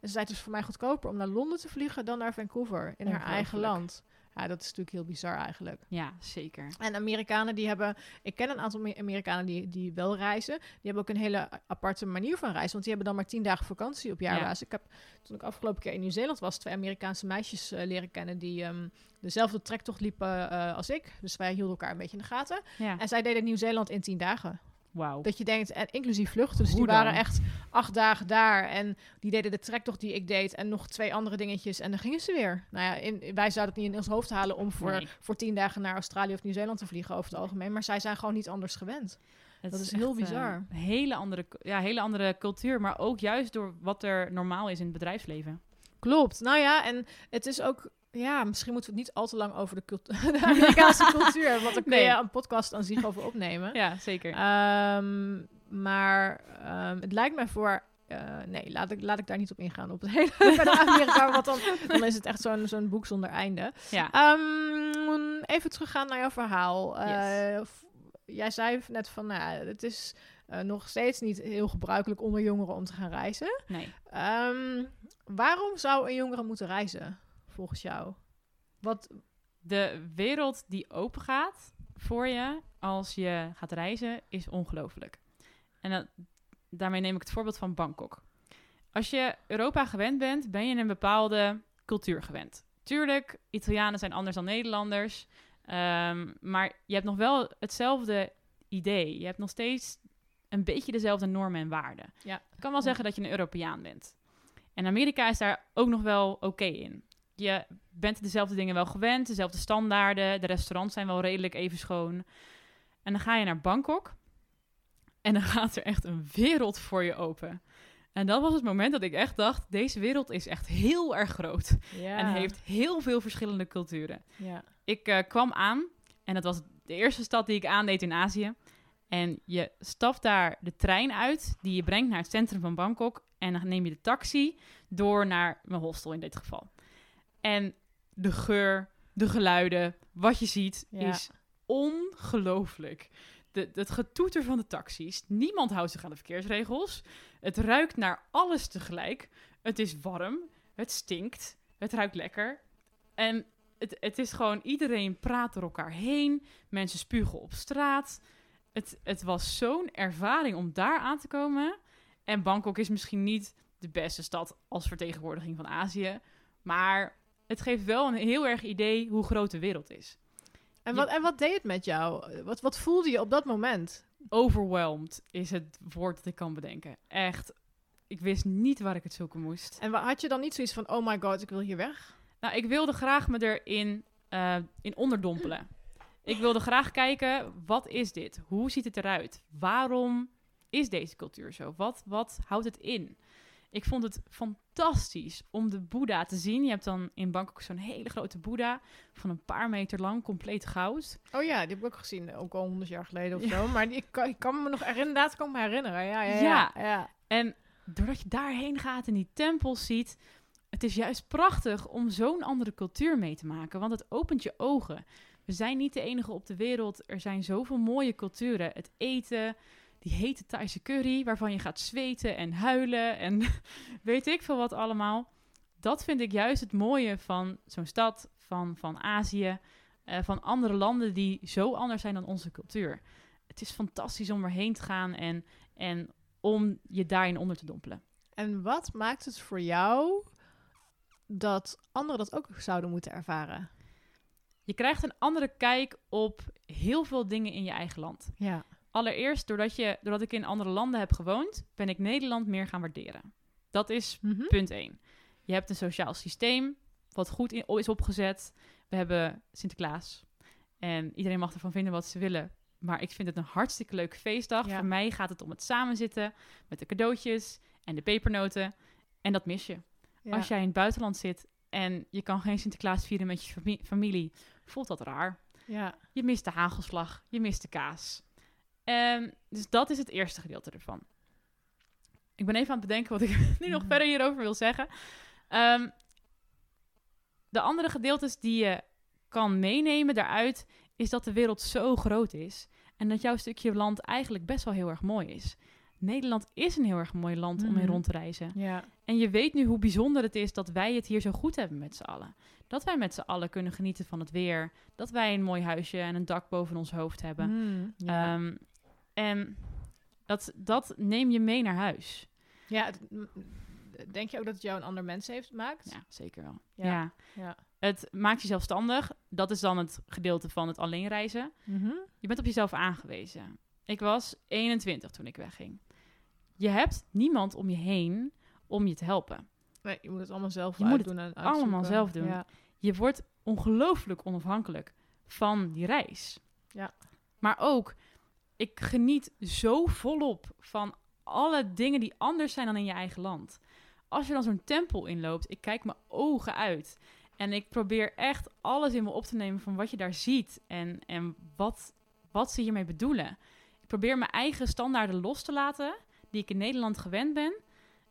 En ze zei, het is voor mij goedkoper om naar Londen te vliegen dan naar Vancouver. In haar eigen land. Ja, dat is natuurlijk heel bizar eigenlijk. Ja, zeker. En Amerikanen die hebben... Ik ken een aantal Ame- Amerikanen die, die wel reizen. Die hebben ook een hele aparte manier van reizen. Want die hebben dan maar tien dagen vakantie op jaarbasis. Ik heb toen ik afgelopen keer in Nieuw-Zeeland was... twee Amerikaanse meisjes eh, leren kennen... die ehm, dezelfde trektocht liepen eh, als ik. Dus wij hielden elkaar een beetje in de gaten. Ja, En zij deden Nieuw-Zeeland in tien dagen. Dat je denkt, en inclusief vluchten. Dus Hoe die waren dan? echt acht dagen daar. En die deden de trektocht die ik deed. En nog twee andere dingetjes. En dan gingen ze weer. Nou ja, in, wij zouden het niet in ons hoofd halen om voor, Nee. voor tien dagen naar Australië of Nieuw-Zeeland te vliegen over het algemeen. Maar zij zijn gewoon niet anders gewend. Het dat is heel eh, bizar. Een hele andere, ja, hele andere cultuur, maar ook juist door wat er normaal is in het bedrijfsleven. Klopt. Nou ja, en het is ook... Ja, misschien moeten we het niet al te lang over de, cultu- de Amerikaanse cultuur hebben. Want dan kun Nee. je een podcast aan zich over opnemen. Ja, zeker. Ehm, maar ehm, het lijkt mij voor. eh, nee, laat ik, laat ik daar niet op ingaan. Op het hele Amerika, want dan, dan is het echt zo'n zo'n boek zonder einde. ja. Ehm, even teruggaan naar jouw verhaal. Eh, Yes. jij zei net van, nou, het is eh, nog steeds niet heel gebruikelijk onder jongeren om te gaan reizen. Nee. Waarom zou een jongere moeten reizen, volgens jou? Wat, De wereld die open gaat voor je als je gaat reizen, is ongelooflijk. En dat, daarmee neem ik het voorbeeld van Bangkok. Als je Europa gewend bent, ben je een bepaalde cultuur gewend. Tuurlijk, Italianen zijn anders dan Nederlanders. ehm, maar je hebt nog wel hetzelfde idee. Je hebt nog steeds een beetje dezelfde normen en waarden. Ja. Ik kan wel zeggen dat je een Europeaan bent. En Amerika is daar ook nog wel oké in. Je bent dezelfde dingen wel gewend, dezelfde standaarden. De restaurants zijn wel redelijk even schoon. En dan ga je naar Bangkok. En dan gaat er echt een wereld voor je open. En dat was het moment dat ik echt dacht: deze wereld is echt heel erg groot. ja. En heeft heel veel verschillende culturen. Ja. Ik eh, kwam aan en dat was de eerste stad die ik aandeed in Azië. En je stapt daar de trein uit die je brengt naar het centrum van Bangkok. En dan neem je de taxi door naar mijn hostel in dit geval. En de geur, de geluiden, wat je ziet, Ja. is ongelooflijk. De, het getoeter van de taxis. Niemand houdt zich aan de verkeersregels. Het ruikt naar alles tegelijk. Het is warm. Het stinkt. Het ruikt lekker. En het, het is gewoon, iedereen praat door elkaar heen. Mensen spugen op straat. Het, het was zo'n ervaring om daar aan te komen. En Bangkok is misschien niet de beste stad als vertegenwoordiging van Azië. Maar het geeft wel een heel erg idee hoe groot de wereld is. En, wat, en wat deed het met jou? Wat, wat voelde je op dat moment? Overwhelmed is het woord dat ik kan bedenken. Echt, ik wist niet waar ik het zoeken moest. En had je dan niet zoiets van, oh my god, ik wil hier weg? Nou, ik wilde graag me erin eh, in onderdompelen. Ik wilde graag kijken, wat is dit? Hoe ziet het eruit? Waarom is deze cultuur zo? Wat, wat houdt het in? Ik vond het fantastisch om de Boeddha te zien. Je hebt dan in Bangkok zo'n hele grote Boeddha van een paar meter lang, compleet goud. Oh ja, die heb ik ook gezien, ook al honderd jaar geleden of Ja. zo. Maar die, ik, kan, ik kan me nog er- inderdaad kan me herinneren. Ja, ja, ja. Ja. ja. En doordat je daarheen gaat en die tempels ziet, het is juist prachtig om zo'n andere cultuur mee te maken, want het opent je ogen. We zijn niet de enige op de wereld. Er zijn zoveel mooie culturen. Het eten, die hete Thaise curry, waarvan je gaat zweten en huilen en weet ik veel wat allemaal. Dat vind ik juist het mooie van zo'n stad, van, van Azië, eh, van andere landen die zo anders zijn dan onze cultuur. Het is fantastisch om erheen te gaan en, en om je daarin onder te dompelen. En wat maakt het voor jou dat anderen dat ook zouden moeten ervaren? Je krijgt een andere kijk op heel veel dingen in je eigen land. Ja. Allereerst, doordat, je, doordat ik in andere landen heb gewoond, ben ik Nederland meer gaan waarderen. Dat is Mhm. punt 1. Je hebt een sociaal systeem wat goed in- is opgezet. We hebben Sinterklaas. En iedereen mag ervan vinden wat ze willen. Maar ik vind het een hartstikke leuke feestdag. Ja. Voor mij gaat het om het samenzitten met de cadeautjes en de pepernoten. En dat mis je. Ja. Als jij in het buitenland zit en je kan geen Sinterklaas vieren met je fami- familie, voelt dat raar. ja. Je mist de hagelslag, je mist de kaas. En dus dat is het eerste gedeelte ervan. Ik ben even aan het bedenken wat ik nu nog Mhm. verder hierover wil zeggen. Ehm, de andere gedeeltes die je kan meenemen daaruit, is dat de wereld zo groot is. En dat jouw stukje land eigenlijk best wel heel erg mooi is. Nederland is een heel erg mooi land om in Mhm. rond te reizen. Ja. En je weet nu hoe bijzonder het is dat wij het hier zo goed hebben met z'n allen. Dat wij met z'n allen kunnen genieten van het weer. Dat wij een mooi huisje en een dak boven ons hoofd hebben. Mm, ja. Ehm, en dat, dat neem je mee naar huis. ja, het- denk je ook dat het jou een ander mens heeft gemaakt? Ja, zeker wel. Ja. Ja. Ja. Het maakt je zelfstandig. Dat is dan het gedeelte van het alleen reizen. Mhm. Je bent op jezelf aangewezen. Ik was 21 toen ik wegging. Je hebt niemand om je heen om je te helpen. Nee, je moet het allemaal zelf Je moet het uitdoen en allemaal zelf doen. Ja. je wordt ongelooflijk onafhankelijk van die reis. Ja. Maar ook, ik geniet zo volop van alle dingen die anders zijn dan in je eigen land. Als je dan zo'n tempel inloopt, ik kijk mijn ogen uit. En ik probeer echt alles in me op te nemen van wat je daar ziet. En, en wat, wat ze hiermee bedoelen. Ik probeer mijn eigen standaarden los te laten, die ik in Nederland gewend ben.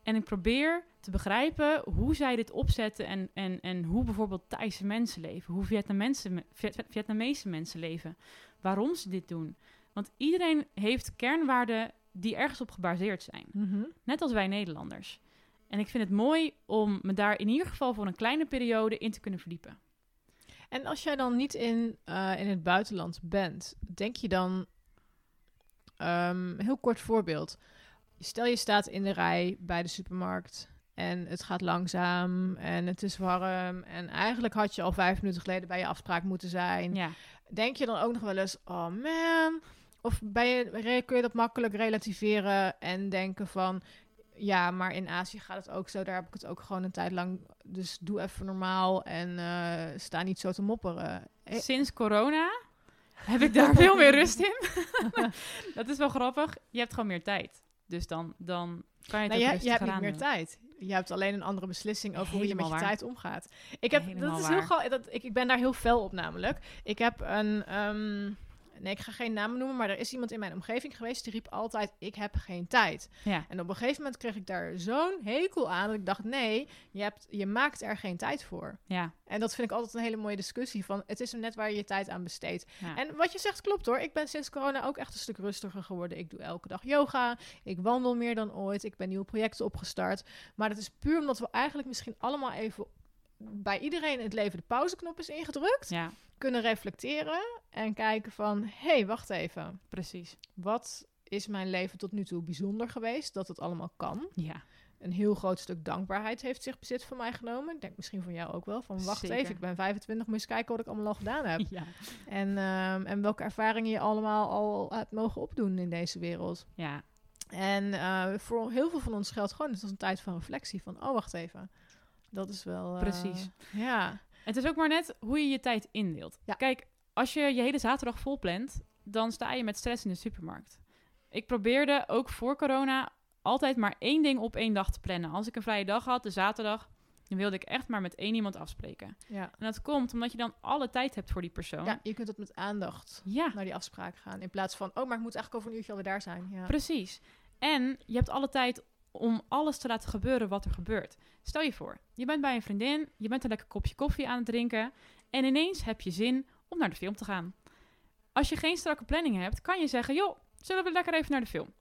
En ik probeer te begrijpen hoe zij dit opzetten en, en, en hoe bijvoorbeeld Thaise mensen leven, hoe Vietnamese, me- Viet- Vietnamese mensen leven, waarom ze dit doen, Want iedereen heeft kernwaarden die ergens op gebaseerd zijn. Mhm. Net als wij Nederlanders. En ik vind het mooi om me daar in ieder geval voor een kleine periode in te kunnen verdiepen. En als jij dan niet in, eh, in het buitenland bent, denk je dan, ehm, heel kort voorbeeld. Stel je staat in de rij bij de supermarkt en het gaat langzaam en het is warm en eigenlijk had je al vijf minuten geleden bij je afspraak moeten zijn. Ja, Denk je dan ook nog wel eens, oh man, of ben je, kun je dat makkelijk relativeren en denken van, ja, maar in Azië gaat het ook zo, daar heb ik het ook gewoon een tijd lang, dus doe even normaal en eh, sta niet zo te mopperen. Eh, sinds corona heb ik daar veel meer rust in. dat is wel grappig. Je hebt gewoon meer tijd. Dus dan, dan kan je het Nou, ook je, je hebt niet meer tijd. Je hebt alleen een andere beslissing over hoe je met je tijd omgaat. Ik, heb, Helemaal dat is heel dat, ik, ik ben daar heel fel op namelijk. Ik heb een... ehm, nee, ik ga geen namen noemen, maar er is iemand in mijn omgeving geweest... die riep altijd, ik heb geen tijd. Ja, En op een gegeven moment kreeg ik daar zo'n hekel aan... dat ik dacht, nee, je, hebt, je maakt er geen tijd voor. ja, En dat vind ik altijd een hele mooie discussie van... het is er net waar je je tijd aan besteedt. ja. En wat je zegt klopt hoor. Ik ben sinds corona ook echt een stuk rustiger geworden. Ik doe elke dag yoga. Ik wandel meer dan ooit. Ik ben nieuwe projecten opgestart. Maar dat is puur omdat we eigenlijk misschien allemaal even bij iedereen in het leven de pauzeknop is ingedrukt. ja, Kunnen reflecteren en kijken van... hé, hey, wacht even. precies. Wat is mijn leven tot nu toe bijzonder geweest? Dat het allemaal kan. Ja, Een heel groot stuk dankbaarheid heeft zich bezit van mij genomen. Ik denk misschien van jou ook wel. Van wacht Zeker. even, ik ben 25, moet eens kijken wat ik allemaal al gedaan heb. ja, En, ehm, en welke ervaringen je allemaal al hebt mogen opdoen in deze wereld. ja, En eh, voor heel veel van ons geldt gewoon, het is een tijd van reflectie. Van, oh, wacht even. Dat is wel... eh, Precies. Ja. Het is ook maar net hoe je je tijd indeelt. Ja. Kijk, als je je hele zaterdag vol plant, dan sta je met stress in de supermarkt. Ik probeerde ook voor corona altijd maar één ding op één dag te plannen. Als ik een vrije dag had, de zaterdag, dan wilde ik echt maar met één iemand afspreken. Ja. En dat komt omdat je dan alle tijd hebt voor die persoon. ja, je kunt het met aandacht Ja, naar die afspraak gaan. In plaats van, oh, maar ik moet eigenlijk over een uurtje alweer daar zijn. Ja. precies. En je hebt alle tijd om alles te laten gebeuren wat er gebeurt. Stel je voor, je bent bij een vriendin, je bent een lekker kopje koffie aan het drinken en ineens heb je zin om naar de film te gaan. Als je geen strakke planning hebt, kan je zeggen, joh, zullen we lekker even naar de film?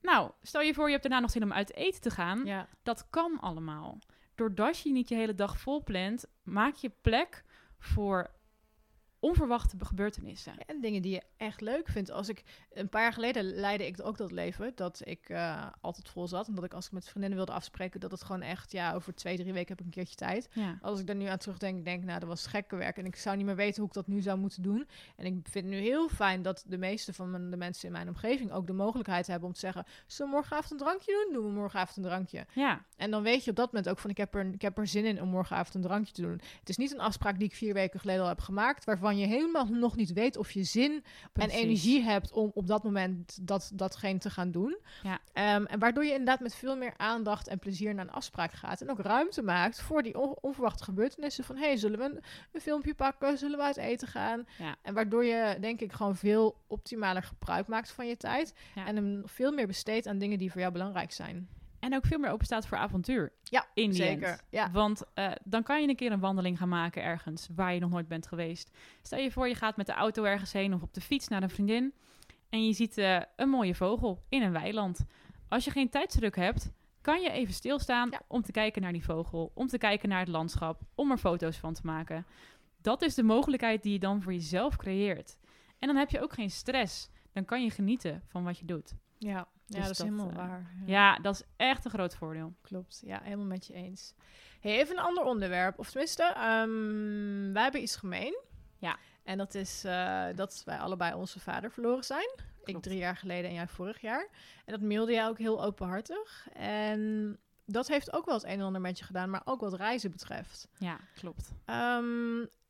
Nou, stel je voor, je hebt daarna nog zin om uit eten te gaan. ja. Dat kan allemaal. Doordat je niet je hele dag vol plant, maak je plek voor onverwachte gebeurtenissen. En dingen die je echt leuk vindt. Als ik een paar jaar geleden leidde ik ook dat leven. Dat ik eh, altijd vol zat. En dat ik als ik met vriendinnen wilde afspreken, dat het gewoon echt, ja, over twee, drie weken heb ik een keertje tijd. Ja, Als ik daar nu aan terugdenk, denk ik, nou, dat was gekke werk. En ik zou niet meer weten hoe ik dat nu zou moeten doen. En ik vind het nu heel fijn dat de meeste van mijn, de mensen in mijn omgeving ook de mogelijkheid hebben om te zeggen: Zullen we morgenavond een drankje doen? Doen we morgenavond een drankje. ja, En dan weet je op dat moment ook van: ik heb, er, ik heb er zin in om morgenavond een drankje te doen. Het is niet een afspraak die ik vier weken geleden al heb gemaakt, waarvan je helemaal nog niet weet of je zin precies. en energie hebt om op dat moment dat, datgene te gaan doen. Ja. Ehm, en waardoor je inderdaad met veel meer aandacht en plezier naar een afspraak gaat. En ook ruimte maakt voor die on- onverwachte gebeurtenissen. Van, hey, zullen we een, een filmpje pakken? Zullen we uit eten gaan? Ja. En waardoor je, denk ik, gewoon veel optimaler gebruik maakt van je tijd. Ja. En hem veel meer besteedt aan dingen die voor jou belangrijk zijn. En ook veel meer open staat voor avontuur. Ja, in Zeker, ja. Want eh, dan kan je een keer een wandeling gaan maken ergens waar je nog nooit bent geweest. Stel je voor, je gaat met de auto ergens heen of op de fiets naar een vriendin. En je ziet eh, een mooie vogel in een weiland. Als je geen tijdsdruk hebt, kan je even stilstaan Ja. om te kijken naar die vogel. Om te kijken naar het landschap. Om er foto's van te maken. Dat is de mogelijkheid die je dan voor jezelf creëert. En dan heb je ook geen stress. Dan kan je genieten van wat je doet. Ja, ja Dus dat is helemaal eh, waar. Ja, dat is echt een groot voordeel. Klopt, ja, helemaal met je eens. Hey, even een ander onderwerp. Of tenminste, ehm, wij hebben iets gemeen. Ja. En dat is eh, dat wij allebei onze vader verloren zijn. Ik drie jaar geleden en jij vorig jaar. En dat mailde jij ook heel openhartig. En dat heeft ook wel het een en ander met je gedaan, maar ook wat reizen betreft. Ja, klopt.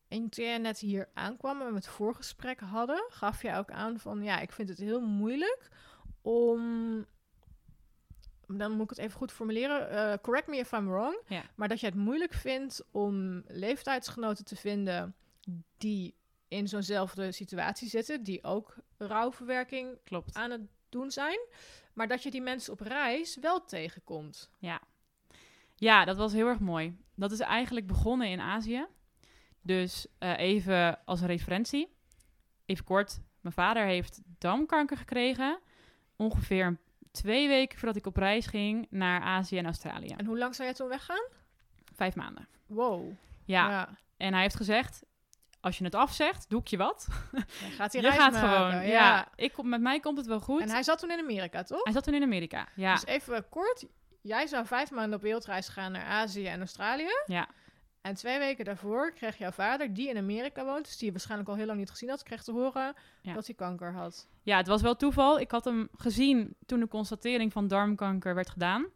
En toen jij net hier aankwam en we het voorgesprek hadden, gaf jij ook aan van ja, ik vind het heel moeilijk om. Dan moet ik het even goed formuleren. eh, correct me if I'm wrong. Ja. Maar dat je het moeilijk vindt om leeftijdsgenoten te vinden die in zo'nzelfde situatie zitten, die ook rouwverwerking Klopt. aan het doen zijn, maar dat je die mensen op reis wel tegenkomt. Ja, dat was heel erg mooi. Dat is eigenlijk begonnen in Azië. Dus eh, even als referentie. Even kort. Mijn vader heeft darmkanker gekregen. Ongeveer twee weken voordat ik op reis ging naar Azië en Australië. En hoe lang zou jij toen weggaan? Vijf maanden. Wow. Ja. En hij heeft gezegd, als je het afzegt, doe ik je wat. Dan gaat hij je reis gaat maken, gewoon. Ja, ik kom, met mij komt het wel goed. En hij zat toen in Amerika, toch? Hij zat toen in Amerika. Ja, Dus even kort. Jij zou vijf maanden op wereldreis gaan naar Azië en Australië. ja, En twee weken daarvoor kreeg jouw vader, die in Amerika woont, dus die je waarschijnlijk al heel lang niet gezien had, kreeg te horen Ja. dat hij kanker had. ja, het was wel toeval. Ik had hem gezien toen de constatering van darmkanker werd gedaan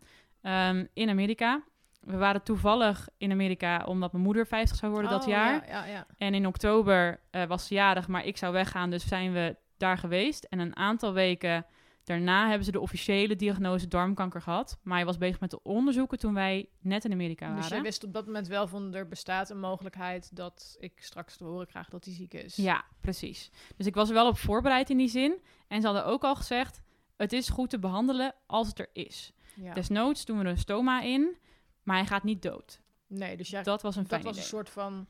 ehm, in Amerika. We waren toevallig in Amerika omdat mijn moeder 50 zou worden dat Oh, jaar. Ja, ja, ja. En in oktober eh, was ze jarig, maar ik zou weggaan, dus zijn we daar geweest. En een aantal weken daarna hebben ze de officiële diagnose darmkanker gehad. Maar hij was bezig met de onderzoeken toen wij net in Amerika waren. Dus je wist op dat moment wel van er bestaat een mogelijkheid dat ik straks te horen krijg dat hij ziek is. Ja, precies. Dus ik was er wel op voorbereid in die zin. En ze hadden ook al gezegd, het is goed te behandelen als het er is. Ja. Desnoods doen we er een stoma in, maar hij gaat niet dood. nee, dus ja, dat was een dat was een soort van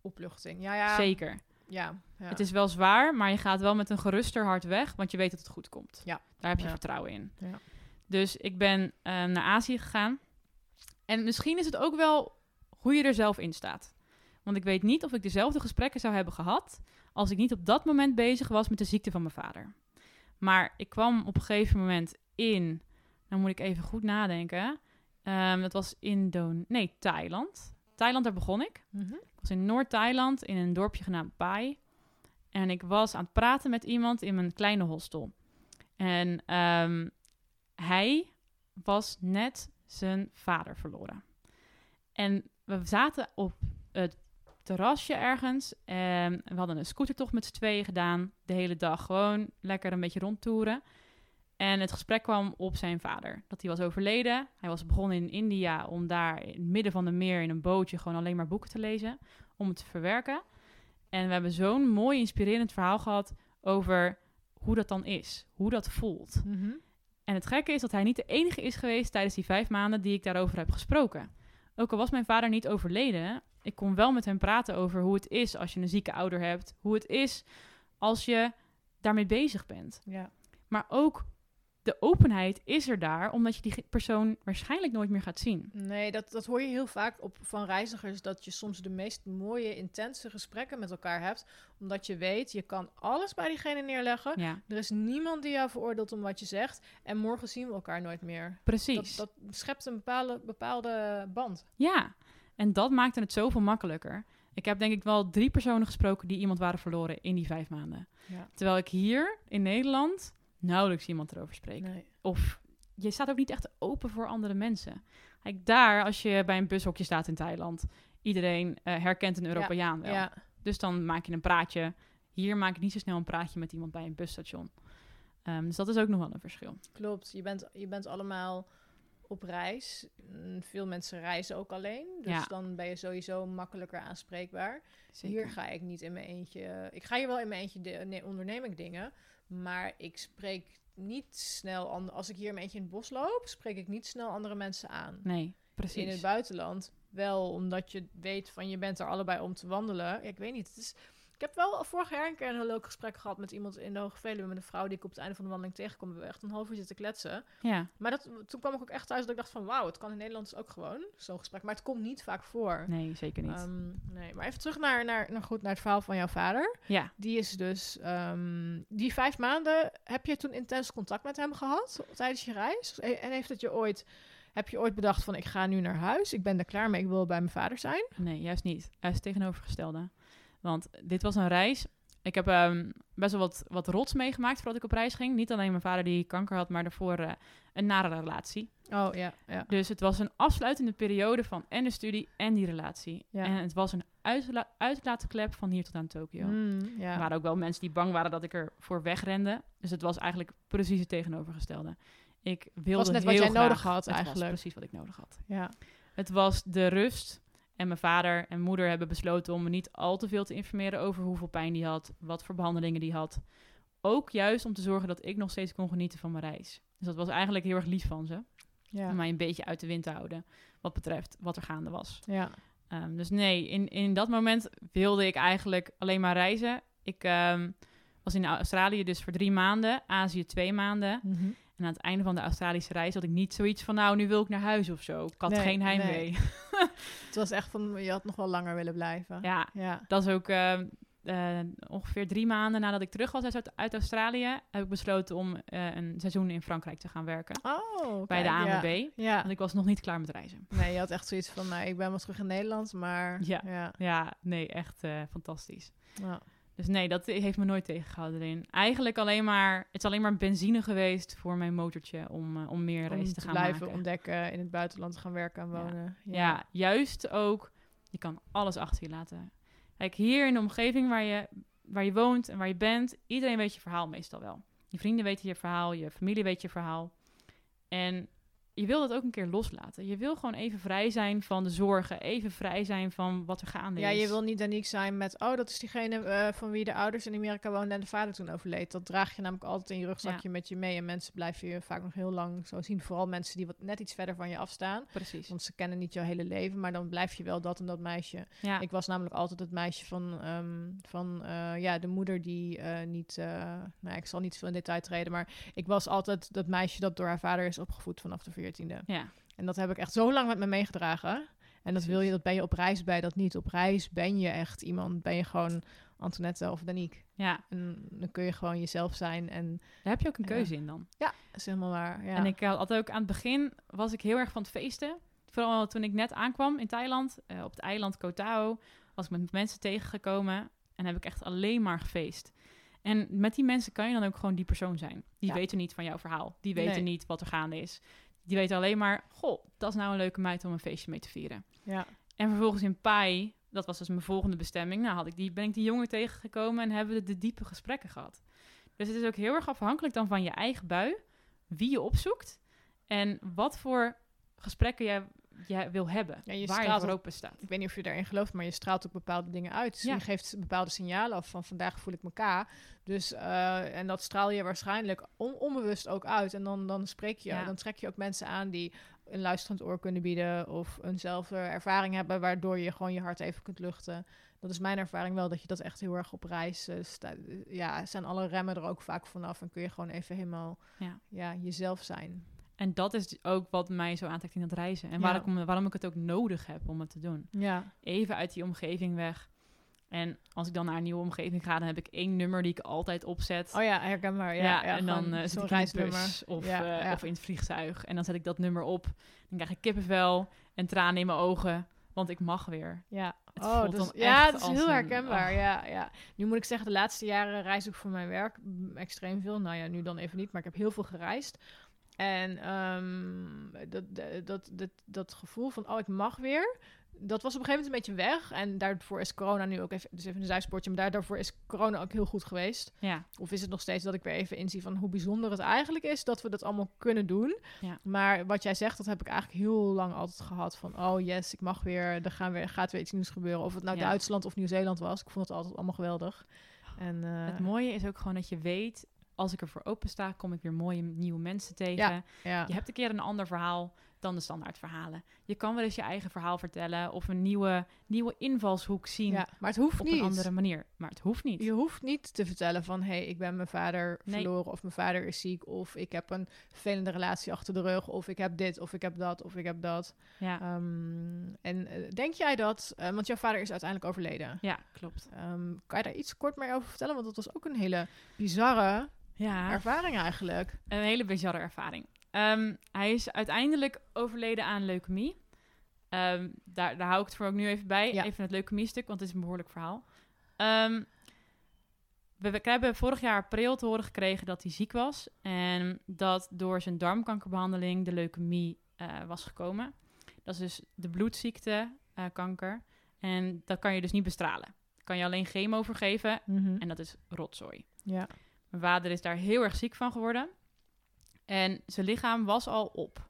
opluchting. Ja, ja. Zeker. Ja, ja. Het is wel zwaar, maar je gaat wel met een geruster hart weg, want je weet dat het goed komt. Ja. Daar heb je Ja. vertrouwen in. Ja. Dus ik ben eh, naar Azië gegaan. En misschien is het ook wel hoe je er zelf in staat. Want ik weet niet of ik dezelfde gesprekken zou hebben gehad als ik niet op dat moment bezig was met de ziekte van mijn vader. Maar ik kwam op een gegeven moment in, nou moet ik even goed nadenken. Ehm, dat was Indo, nee, Thailand. Thailand, daar begon ik. Mhm. Ik was in Noord-Thailand in een dorpje genaamd Pai. En ik was aan het praten met iemand in mijn kleine hostel. En ehm, hij was net zijn vader verloren. En we zaten op het terrasje ergens. En we hadden een scootertocht met z'n tweeën gedaan. De hele dag gewoon lekker een beetje rondtoeren. En het gesprek kwam op zijn vader. Dat hij was overleden. Hij was begonnen in India om daar in het midden van de meer in een bootje gewoon alleen maar boeken te lezen. Om het te verwerken. En we hebben zo'n mooi inspirerend verhaal gehad over hoe dat dan is. Hoe dat voelt. Mhm. En het gekke is dat hij niet de enige is geweest tijdens die vijf maanden die ik daarover heb gesproken. Ook al was mijn vader niet overleden, ik kon wel met hem praten over hoe het is als je een zieke ouder hebt. Hoe het is als je daarmee bezig bent. Ja. Maar ook de openheid is er daar, omdat je die persoon waarschijnlijk nooit meer gaat zien. Nee, dat, dat hoor je heel vaak op, van reizigers, dat je soms de meest mooie, intense gesprekken met elkaar hebt. Omdat je weet, je kan alles bij diegene neerleggen. Ja, Er is niemand die jou veroordeelt om wat je zegt. En morgen zien we elkaar nooit meer. precies. Dat, dat schept een bepaalde, bepaalde band. Ja, en dat maakte het zoveel makkelijker. Ik heb denk ik wel drie personen gesproken die iemand waren verloren in die vijf maanden. Ja. Terwijl ik hier in Nederland nauwelijks iemand erover spreek. Nee. Of je staat ook niet echt open voor andere mensen. Kijk, daar, als je bij een bushokje staat in Thailand, iedereen eh, herkent een Europeaan wel. Ja. Dus dan maak je een praatje. Hier maak ik niet zo snel een praatje met iemand bij een busstation. Ehm, dus dat is ook nog wel een verschil. Klopt, je bent, je bent allemaal op reis. Mm, Veel mensen reizen ook alleen. Dus Ja. dan ben je sowieso makkelijker aanspreekbaar. Hier ga ik niet in mijn eentje. Ik ga hier wel in mijn eentje de, nee, onderneem ik dingen. Maar ik spreek niet snel. an- Als ik hier mijn eentje in het bos loop, spreek ik niet snel andere mensen aan. Nee, precies. In het buitenland wel, omdat je weet van je bent er allebei om te wandelen. Ja, ik weet niet. Het is, heb wel vorig jaar een keer een heel leuk gesprek gehad met iemand in de Hoge Veluwe. Met een vrouw die ik op het einde van de wandeling tegenkom. We hebben echt een half uur zitten kletsen. Ja, Maar dat, toen kwam ik ook echt thuis dat ik dacht van... wauw, het kan in Nederland dus ook gewoon, zo'n gesprek. Maar het komt niet vaak voor. nee, zeker niet. Ehm, nee, maar even terug naar, naar, naar, goed, naar het verhaal van jouw vader. ja, Die is dus... ehm, die vijf maanden, heb je toen intens contact met hem gehad tijdens je reis? En heeft het je ooit... Heb je ooit bedacht van ik ga nu naar huis, ik ben er klaar mee, ik wil bij mijn vader zijn? nee, juist niet. Juist het tegenovergestelde. Want dit was een reis. Ik heb ehm, best wel wat, wat rots meegemaakt voordat ik op reis ging. Niet alleen mijn vader die kanker had, maar daarvoor eh, een nare relatie. Oh ja, ja. Dus het was een afsluitende periode van en de studie en die relatie. Ja. En het was een uitla uitlaatklep van hier tot aan Tokio. Mm, Er ja. waren ook wel mensen die bang waren dat ik er voor wegrende. Dus het was eigenlijk precies het tegenovergestelde. Ik wilde was net wat heel jij graag- nodig had, het was eigenlijk. precies wat ik nodig had. ja. Het was de rust. En mijn vader en moeder hebben besloten om me niet al te veel te informeren over hoeveel pijn die had, wat voor behandelingen die had. Ook juist om te zorgen dat ik nog steeds kon genieten van mijn reis. Dus dat was eigenlijk heel erg lief van ze. Ja. Om mij een beetje uit de wind te houden. Wat betreft wat er gaande was. ja. Ehm, dus nee, in, in dat moment wilde ik eigenlijk alleen maar reizen. Ik ehm, was in Australië dus voor drie maanden, Azië twee maanden. Mhm. En aan het einde van de Australische reis had ik niet zoiets van, nou, nu wil ik naar huis of zo. Ik had Nee, geen heimwee. nee. Het was echt van, je had nog wel langer willen blijven. Ja, Ja. dat is ook eh, eh, ongeveer drie maanden nadat ik terug was uit, uit Australië, heb ik besloten om eh, een seizoen in Frankrijk te gaan werken. Oh, bij de ja. ANWB. Ja. Want ik was nog niet klaar met reizen. Nee, je had echt zoiets van, nou, ik ben wel terug in Nederland, maar... Ja. ja. Ja, nee, echt eh, fantastisch. Ja. Dus nee, dat heeft me nooit tegengehouden erin. Eigenlijk alleen maar, het is alleen maar benzine geweest voor mijn motortje om, eh, om meer reizen te, te gaan blijven maken. ontdekken, in het buitenland te gaan werken en Ja. wonen. Ja. juist ook, je kan alles achter je laten. Kijk, hier in de omgeving waar je, waar je woont en waar je bent, iedereen weet je verhaal meestal wel. Je vrienden weten je verhaal, je familie weet je verhaal. En je wil dat ook een keer loslaten. Je wil gewoon even vrij zijn van de zorgen, even vrij zijn van wat er gaande Ja, is. je wil niet uniek zijn met, oh, dat is diegene eh, van wie de ouders in Amerika woonden en de vader toen overleed. Dat draag je namelijk altijd in je rugzakje met je mee. En mensen blijven je vaak nog heel lang zo zien. Vooral mensen die wat net iets verder van je afstaan. Precies. Want ze kennen niet jouw hele leven, maar dan blijf je wel dat en dat meisje. Ja, Ik was namelijk altijd het meisje van, ehm, van eh, ja, de moeder die eh, niet, nou, ja, ik zal niet veel in detail treden, maar ik was altijd dat meisje dat door haar vader is opgevoed vanaf de veertiende. ja. En dat heb ik echt zo lang met me meegedragen. En dat wil je, dat ben je op reis bij dat niet. Op reis ben je echt iemand, ben je gewoon Antoinette of Danique. ja, En dan kun je gewoon jezelf zijn. En daar heb je ook een Ja. keuze in dan. dat is helemaal waar. Ja. En ik had ook aan het begin was ik heel erg van het feesten. Vooral toen ik net aankwam in Thailand, eh, op het eiland Koh Tao, was ik met mensen tegengekomen en heb ik echt alleen maar gefeest. En met die mensen kan je dan ook gewoon die persoon zijn. Die Ja. weten niet van jouw verhaal. Die weten Nee. niet wat er gaande is. Die weten alleen maar, goh, dat is nou een leuke meid om een feestje mee te vieren. ja. En vervolgens in Pai, dat was dus mijn volgende bestemming, nou had ik die, ben ik die jongen tegengekomen en hebben we de diepe gesprekken gehad. Dus het is ook heel erg afhankelijk dan van je eigen bui, wie je opzoekt en wat voor gesprekken jij, jij wil hebben, Ja, je waar je voor open staat. Ik weet niet of je daarin gelooft, maar je straalt ook bepaalde dingen uit. Dus Ja. je geeft bepaalde signalen af van vandaag voel ik me. Dus, eh, en dat straal je waarschijnlijk on- onbewust ook uit. En dan, dan spreek je, Ja. dan trek je ook mensen aan die een luisterend oor kunnen bieden of eenzelfde ervaring hebben, waardoor je gewoon je hart even kunt luchten. Dat is mijn ervaring wel, dat je dat echt heel erg op reis eh, staat. Ja, zijn alle remmen er ook vaak vanaf en kun je gewoon even helemaal Ja. Ja, jezelf zijn. En dat is ook wat mij zo aantrekt in het reizen en Ja. waarom, waarom ik het ook nodig heb om het te doen. Ja, Even uit die omgeving weg. En als ik dan naar een nieuwe omgeving ga, dan heb ik één nummer die ik altijd opzet. oh ja, herkenbaar. Ja, Ja, ja, en dan eh, zit ik in de bus of, Ja, eh, of in het vliegtuig. En dan zet ik dat nummer op. Dan krijg ik kippenvel en tranen in mijn ogen. Want ik mag weer. Ja, Het oh, dat dan ja, dat is heel een- herkenbaar. oh. Ja, ja. Nu moet ik zeggen, de laatste jaren reis ik voor mijn werk extreem veel. Nou ja, nu dan even niet, maar ik heb heel veel gereisd. En ehm, dat, dat, dat, dat, gevoel van, oh, ik mag weer, dat was op een gegeven moment een beetje weg. En daarvoor is corona nu ook even, dus even een zijsportje, maar daardoor is corona ook heel goed geweest. Ja, Of is het nog steeds dat ik weer even inzie van hoe bijzonder het eigenlijk is dat we dat allemaal kunnen doen. Ja. Maar wat jij zegt, dat heb ik eigenlijk heel lang altijd gehad. Van oh yes, ik mag weer, er gaan weer, gaat weer iets nieuws gebeuren. Of het nou Ja. Duitsland of Nieuw-Zeeland was. Ik vond het altijd allemaal geweldig. En, eh, het mooie is ook gewoon dat je weet... als ik ervoor open sta, kom ik weer mooie nieuwe mensen tegen. Ja. ja. Je hebt een keer een ander verhaal dan de standaard verhalen. Je kan wel eens je eigen verhaal vertellen... of een nieuwe, nieuwe invalshoek zien ja, maar het hoeft op niet. een andere manier. Maar het hoeft niet. Je hoeft niet te vertellen van... hé, hey, ik ben mijn vader Nee. verloren... of mijn vader is ziek... of ik heb een vervelende relatie achter de rug... of ik heb dit, of ik heb dat, of ik heb dat. Ja, Ehm, en eh, denk jij dat... eh, want jouw vader is uiteindelijk overleden. ja klopt. Ehm, kan je daar iets kort meer over vertellen? Want dat was ook een hele bizarre Ja. ervaring eigenlijk. Een hele bizarre ervaring. Ehm, hij is uiteindelijk overleden aan leukemie. Ehm, daar, daar hou ik het voor ook nu even bij. Ja. Even het leukemie-stuk, want het is een behoorlijk verhaal. Ehm, we, we hebben vorig jaar april te horen gekregen dat hij ziek was. En dat door zijn darmkankerbehandeling de leukemie eh, was gekomen. Dat is dus de bloedziekte, eh, kanker. En dat kan je dus niet bestralen. Kan je alleen chemo voor geven. En dat is rotzooi. Ja. Mijn vader is daar heel erg ziek van geworden. En zijn lichaam was al op.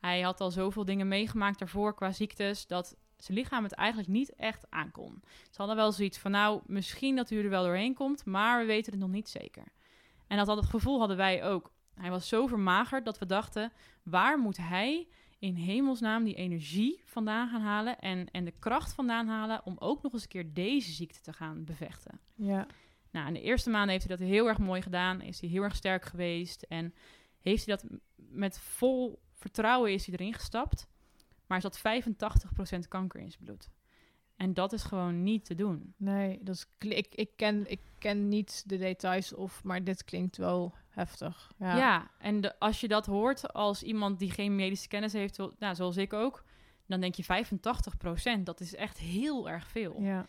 Hij had al zoveel dingen meegemaakt daarvoor qua ziektes... dat zijn lichaam het eigenlijk niet echt aankon. Ze hadden wel zoiets van... nou, misschien dat u er wel doorheen komt... maar we weten het nog niet zeker. En dat, dat gevoel hadden wij ook. Hij was zo vermagerd dat we dachten... waar moet hij in hemelsnaam die energie vandaan gaan halen... en, en de kracht vandaan halen... om ook nog eens een keer deze ziekte te gaan bevechten? Ja. Nou, in de eerste maanden heeft hij dat heel erg mooi gedaan. Is hij heel erg sterk geweest. En heeft hij dat met vol vertrouwen is hij erin gestapt. Maar er zat 85% kanker in zijn bloed. En dat is gewoon niet te doen. Nee, dat is, ik, ik, ken, ik ken niet de details, of, maar dit klinkt wel heftig. Ja, Ja, en de- als je dat hoort als iemand die geen medische kennis heeft, nou, zoals ik ook, dan denk je 85%. Dat is echt heel erg veel. ja.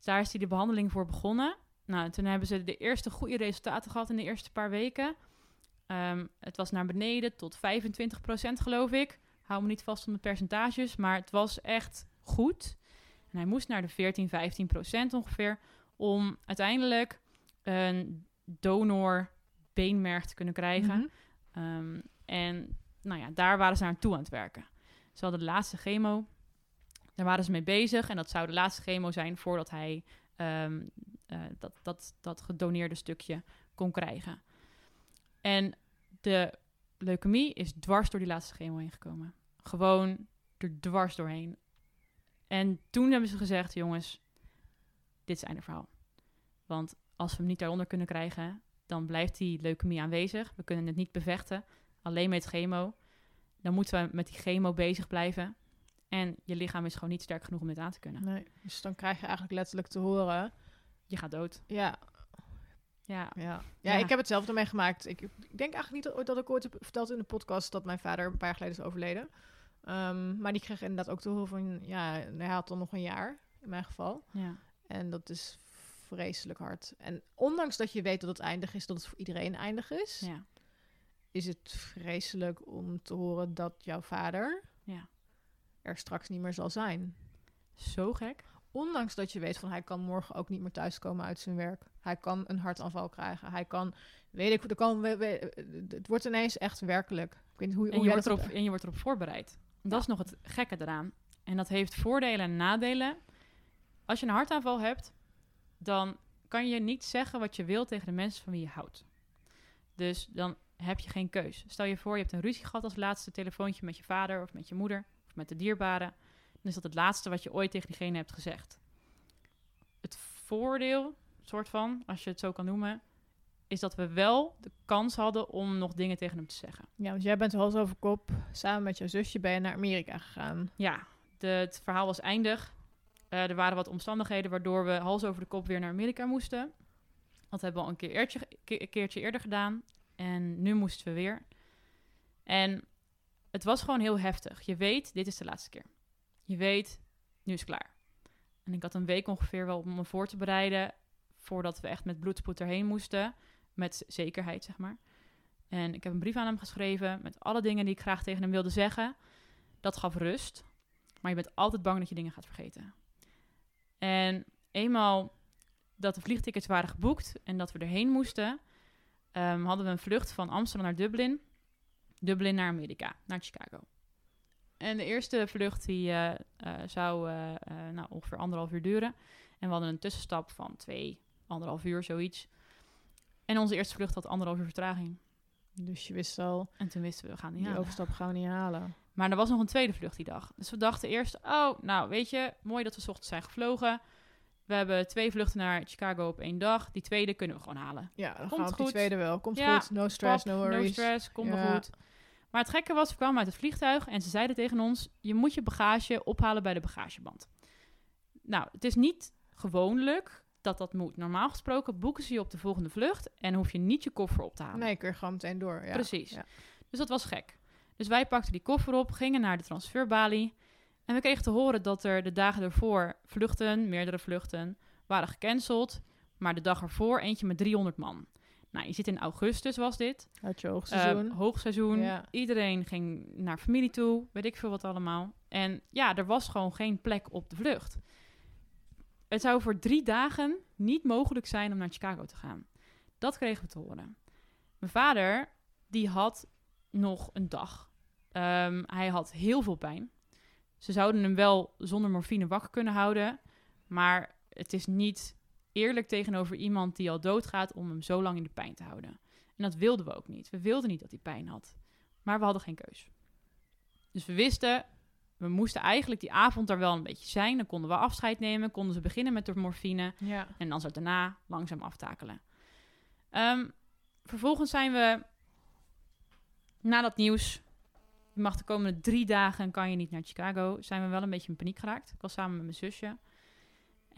Daar is hij de behandeling voor begonnen. Nou, toen hebben ze de eerste goede resultaten gehad in de eerste paar weken. Ehm, het was naar beneden tot 25% geloof ik. Hou me niet vast op de percentages, maar het was echt goed. En hij moest naar de 14, 15% ongeveer om uiteindelijk een donor beenmerg te kunnen krijgen. Mhm. Ehm, en nou ja, daar waren ze aan toe aan het werken. Ze hadden de laatste chemo. Daar waren ze mee bezig. En dat zou de laatste chemo zijn voordat hij ehm, eh, dat, dat, dat gedoneerde stukje kon krijgen. En de leukemie is dwars door die laatste chemo heen gekomen. Gewoon er dwars doorheen. En toen hebben ze gezegd, jongens, dit is einde verhaal. Want als we hem niet daaronder kunnen krijgen, dan blijft die leukemie aanwezig. We kunnen het niet bevechten, alleen met chemo. Dan moeten we met die chemo bezig blijven. En je lichaam is gewoon niet sterk genoeg om dit aan te kunnen. Nee, dus dan krijg je eigenlijk letterlijk te horen. Je gaat dood. Ja, Ja, ja. ja, Ja. ik heb hetzelfde meegemaakt. Ik, ik denk eigenlijk niet dat, dat ik ooit heb verteld in de podcast dat mijn vader een paar jaar geleden is overleden. Ehm, maar die kreeg inderdaad ook te horen van, ja, hij had dan nog een jaar, in mijn geval. ja. En dat is vreselijk hard. En ondanks dat je weet dat het eindig is, dat het voor iedereen eindig is, ja. is het vreselijk om te horen dat jouw vader Ja. er straks niet meer zal zijn. Zo gek. Ondanks dat je weet van hij kan morgen ook niet meer thuiskomen uit zijn werk. Hij kan een hartaanval krijgen. Hij kan, weet ik, er kan, het wordt ineens echt werkelijk. Ik weet niet hoe, En hoe je, jij wordt erop, en je wordt erop voorbereid. Dat is nog het gekke eraan. En dat heeft voordelen en nadelen. Als je een hartaanval hebt, dan kan je niet zeggen wat je wil tegen de mensen van wie je houdt. Dus dan heb je geen keus. Stel je voor, je hebt een ruzie gehad als laatste telefoontje met je vader of met je moeder of met de dierbare. Dan is dat het laatste wat je ooit tegen diegene hebt gezegd. Het voordeel, soort van, als je het zo kan noemen, is dat we wel de kans hadden om nog dingen tegen hem te zeggen. Ja, want jij bent hals over kop. Samen met jouw zusje ben je naar Amerika gegaan. Ja, de, het verhaal was eindig. Eh, er waren wat omstandigheden waardoor we hals over de kop weer naar Amerika moesten. Dat hebben we al een, keer eertje, ke- een keertje eerder gedaan. En nu moesten we weer. En het was gewoon heel heftig. Je weet, dit is de laatste keer. Je weet, nu is het klaar. En ik had een week ongeveer wel om me voor te bereiden... voordat we echt met bloedspoed erheen moesten. Met zekerheid, zeg maar. En ik heb een brief aan hem geschreven... met alle dingen die ik graag tegen hem wilde zeggen. Dat gaf rust. Maar je bent altijd bang dat je dingen gaat vergeten. En eenmaal dat de vliegtickets waren geboekt en dat we erheen moesten, ehm, hadden we een vlucht van Amsterdam naar Dublin. Dublin naar Amerika, naar Chicago. En de eerste vlucht die eh, eh, zou eh, nou, ongeveer anderhalf uur duren. En we hadden een tussenstap van twee, anderhalf uur, zoiets. En onze eerste vlucht had anderhalf uur vertraging. Dus je wist al, En toen wisten we, we gaan niet die halen. overstap gaan we niet halen. Maar er was nog een tweede vlucht die dag. Dus we dachten eerst, oh, nou weet je, mooi dat we 's ochtends zijn gevlogen. We hebben twee vluchten naar Chicago op één dag. Die tweede kunnen we gewoon halen. Ja, dan Komt op die goed. tweede wel. Komt Ja, goed, no stress, Pap, no worries. stress, komt Ja. goed. Maar het gekke was, we kwamen uit het vliegtuig en ze zeiden tegen ons... je moet je bagage ophalen bij de bagageband. Nou, het is niet gewoonlijk dat dat moet. Normaal gesproken boeken ze je op de volgende vlucht... en hoef je niet je koffer op te halen. Nee, kun je gewoon meteen door. Ja. Precies. Ja. Dus dat was gek. Dus wij pakten die koffer op, gingen naar de transferbalie. En we kregen te horen dat er de dagen ervoor vluchten, meerdere vluchten, waren gecanceld. Maar de dag ervoor eentje met 300 man. Nou, je zit in augustus was dit. Had je hoogseizoen. Eh, hoogseizoen. Ja. Iedereen ging naar familie toe, weet ik veel wat allemaal. En ja, er was gewoon geen plek op de vlucht. Het zou voor drie dagen niet mogelijk zijn om naar Chicago te gaan. Dat kregen we te horen. Mijn vader, die had nog een dag. Ehm, hij had heel veel pijn. Ze zouden hem wel zonder morfine wakker kunnen houden. Maar het is niet eerlijk tegenover iemand die al doodgaat om hem zo lang in de pijn te houden. En dat wilden we ook niet. We wilden niet dat hij pijn had. Maar we hadden geen keus. Dus we wisten, we moesten eigenlijk die avond er wel een beetje zijn. Dan konden we afscheid nemen, konden ze beginnen met de morfine. Ja. En dan zou het daarna langzaam aftakelen. Ehm, vervolgens zijn we na dat nieuws. Je mag de komende drie dagen en kan je niet naar Chicago. Zijn we wel een beetje in paniek geraakt. Ik was samen met mijn zusje.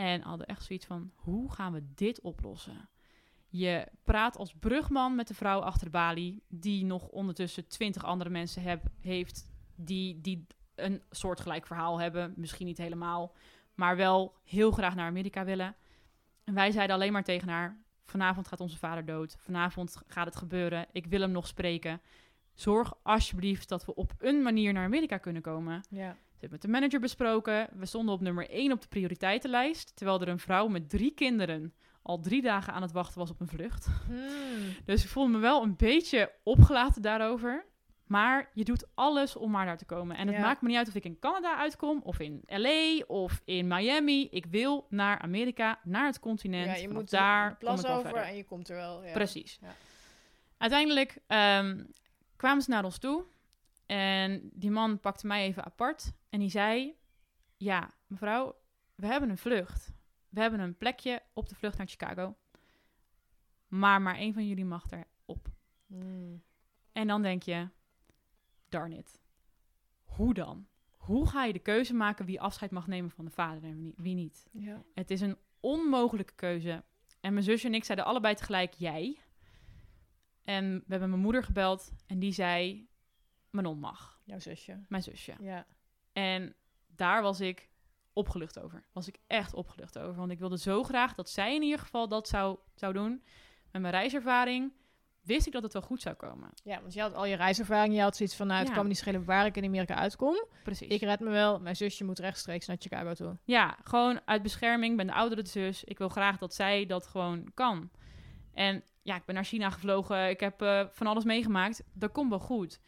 En hadden echt zoiets van: hoe gaan we dit oplossen? Je praat als brugman met de vrouw achter de balie, die nog ondertussen twintig andere mensen heb, heeft, die, die een soortgelijk verhaal hebben. Misschien niet helemaal, maar wel heel graag naar Amerika willen. En wij zeiden alleen maar tegen haar: vanavond gaat onze vader dood. Vanavond gaat het gebeuren. Ik wil hem nog spreken. Zorg alsjeblieft dat we op een manier naar Amerika kunnen komen. Ja. Ze hebben met de manager besproken. We stonden op nummer 1 op de prioriteitenlijst. Terwijl er een vrouw met drie kinderen al drie dagen aan het wachten was op een vlucht. Hmm. Dus ik voelde me wel een beetje opgelaten daarover. Maar je doet alles om maar daar te komen. En het Ja. maakt me niet uit of ik in Canada uitkom, of in LA, of in Miami. Ik wil naar Amerika, naar het continent. Ja, je Vanaf moet daar plas over verder. en je komt er wel. Ja. Precies. Ja. Uiteindelijk ehm, kwamen ze naar ons toe. En die man pakte mij even apart. En die zei... Ja, mevrouw, we hebben een vlucht. We hebben een plekje op de vlucht naar Chicago. Maar maar één van jullie mag erop. Hmm. En dan denk je... Darn it. Hoe dan? Hoe ga je de keuze maken wie afscheid mag nemen van de vader en wie- wie niet? Ja. Het is een onmogelijke keuze. En mijn zusje en ik zeiden allebei tegelijk jij. En we hebben mijn moeder gebeld en die zei: Manon mag, Jouw zusje. mijn zusje. Ja. En daar was ik opgelucht over. Was ik echt opgelucht over. Want ik wilde zo graag dat zij in ieder geval dat zou, zou doen. Met mijn reiservaring wist ik dat het wel goed zou komen. ja, want je had al je reiservaring. Je had zoiets van, nou, het Ja. kan me niet schelen waar ik in Amerika uitkom. Precies. Ik red me wel. Mijn zusje moet rechtstreeks naar Chicago toe. Ja, gewoon uit bescherming. Ik ben de oudere zus. Ik wil graag dat zij dat gewoon kan. En ja, ik ben naar China gevlogen. Ik heb eh, van alles meegemaakt. Dat komt wel goed.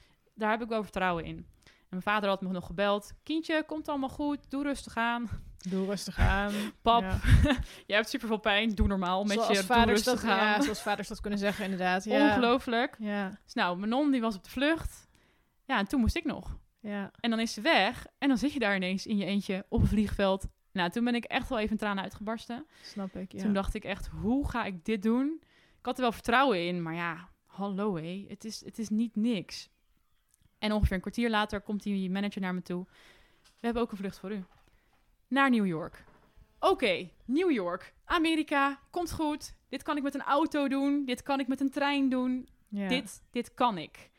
Daar heb ik wel vertrouwen in. En mijn vader had me nog gebeld. Kindje, komt allemaal goed. Doe rustig aan. Doe rustig aan. Pap, Ja. jij hebt super veel pijn. Doe normaal met zoals je. Doe vaders rustig dat, aan. Ja, zoals vaders dat kunnen zeggen, inderdaad. Ja. Ongelooflijk. Ja, Dus nou, mijn non die was op de vlucht. Ja, en toen moest ik nog. ja. En dan is ze weg. En dan zit je daar ineens in je eentje op een vliegveld. Nou, toen ben ik echt wel even tranen uitgebarsten. Snap ik, ja. Toen dacht ik echt, hoe ga ik dit doen? Ik had er wel vertrouwen in, maar ja, hallo hé, het is, het is niet niks. En ongeveer een kwartier later komt die manager naar me toe. We hebben ook een vlucht voor u. Naar New York. Oké, New York, Amerika, komt goed. Dit kan ik met een auto doen, dit kan ik met een trein doen. Dit, dit kan ik.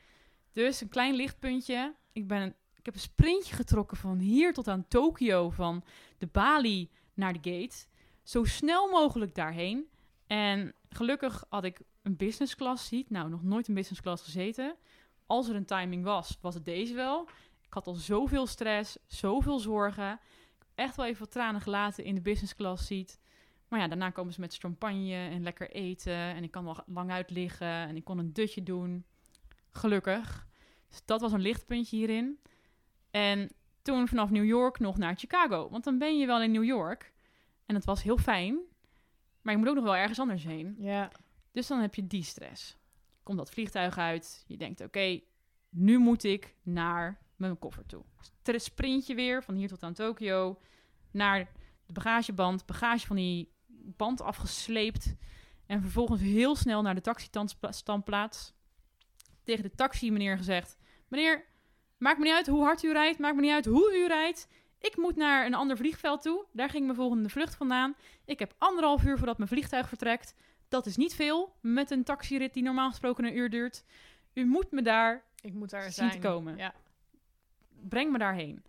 Dus een klein lichtpuntje. Ik, ben een, ik heb een sprintje getrokken van hier tot aan Tokio, van de Bali naar de gate. Zo snel mogelijk daarheen. En gelukkig had ik een business class seat. Nou, nog nooit een business class gezeten. Als er een timing was, was het deze wel. Ik had al zoveel stress, zoveel zorgen. Echt wel even wat tranen gelaten in de business class seat. Maar ja, daarna komen ze met champagne en lekker eten. En ik kan wel lang uit liggen. En ik kon een dutje doen. Gelukkig. Dus dat was een lichtpuntje hierin. En toen vanaf New York nog naar Chicago. Want dan ben je wel in New York. En het was heel fijn. Maar je moet ook nog wel ergens anders heen. Ja, Dus dan heb je die stress. Komt dat vliegtuig uit. Je denkt, oké, nu moet ik naar mijn koffer toe. Ter sprintje weer van hier tot aan Tokio. Naar de bagageband. Bagage van die band afgesleept. En vervolgens heel snel naar de taxistandplaats. Tegen de taxi meneer gezegd... Meneer, maakt me niet uit hoe hard u rijdt. Maakt me niet uit hoe u rijdt. Ik moet naar een ander vliegveld toe. Daar ging mijn volgende vlucht vandaan. Ik heb anderhalf uur voordat mijn vliegtuig vertrekt. Dat is niet veel met een taxirit die normaal gesproken een uur duurt. U moet me daar, ik moet daar Zien zijn. te komen. Ja. breng me daarheen.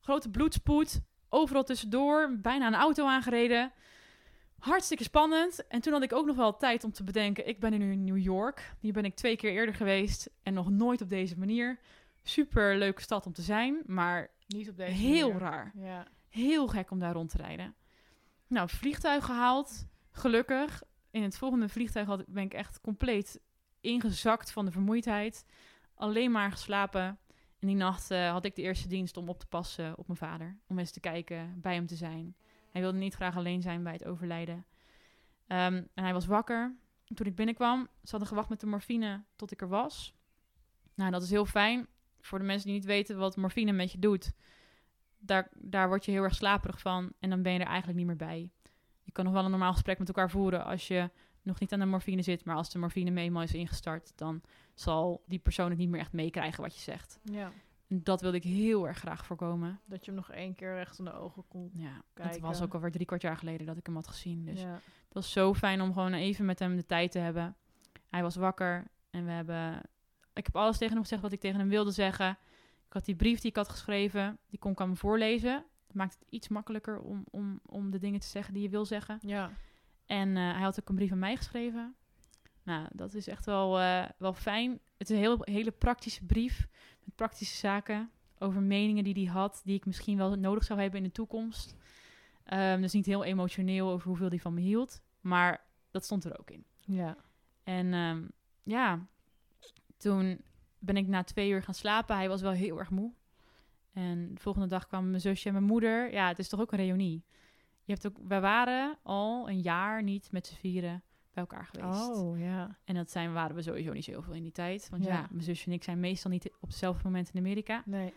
Grote bloedspoed, overal tussendoor, bijna een auto aangereden. Hartstikke spannend. En toen had ik ook nog wel tijd om te bedenken, ik ben nu in New York. Hier ben ik twee keer eerder geweest en nog nooit op deze manier. Super leuke stad om te zijn, maar Niet op deze heel manier. raar. Ja. Heel gek om daar rond te rijden. Nou, vliegtuig gehaald. Gelukkig. In het volgende vliegtuig had, ben ik echt compleet ingezakt van de vermoeidheid. Alleen maar geslapen. En die nacht eh, had ik de eerste dienst om op te passen op mijn vader. Om eens te kijken, bij hem te zijn. Hij wilde niet graag alleen zijn bij het overlijden. Ehm, en hij was wakker. Toen ik binnenkwam, ze hadden gewacht met de morfine tot ik er was. Nou, dat is heel fijn. Voor de mensen die niet weten wat morfine met je doet. daar, daar word je heel erg slaperig van en dan ben je er eigenlijk niet meer bij. Je kan nog wel een normaal gesprek met elkaar voeren als je nog niet aan de morfine zit, maar als de morfine eenmaal is ingestart, dan zal die persoon het niet meer echt meekrijgen wat je zegt. Ja. En dat wilde ik heel erg graag voorkomen. Dat je hem nog één keer recht in de ogen kon Ja, het kijken. was ook alweer drie kwart jaar geleden dat ik hem had gezien. Dus ja. het was zo fijn om gewoon even met hem de tijd te hebben. Hij was wakker en we hebben... Ik heb alles tegen hem gezegd wat ik tegen hem wilde zeggen. Ik had die brief die ik had geschreven, die kon ik aan hem voorlezen. Dat maakt het iets makkelijker om, om, om de dingen te zeggen die je wil zeggen. ja. En eh, hij had ook een brief aan mij geschreven. Nou, dat is echt wel, eh, wel fijn. Het is een heel, hele praktische brief met praktische zaken over meningen die hij had, die ik misschien wel nodig zou hebben in de toekomst. Ehm, dus niet heel emotioneel over hoeveel hij van me hield, maar dat stond er ook in. Ja. En ehm, ja, toen ben ik na twee uur gaan slapen. Hij was wel heel erg moe. En de volgende dag kwamen mijn zusje en mijn moeder. Ja, het is toch ook een reunie. Je hebt ook, wij waren al een jaar niet met z'n vieren bij elkaar geweest. Oh, ja. En dat zijn, waren we sowieso niet zo veel in die tijd. Want ja. Ja. mijn zusje en ik zijn meestal niet op hetzelfde moment in Amerika. Nee.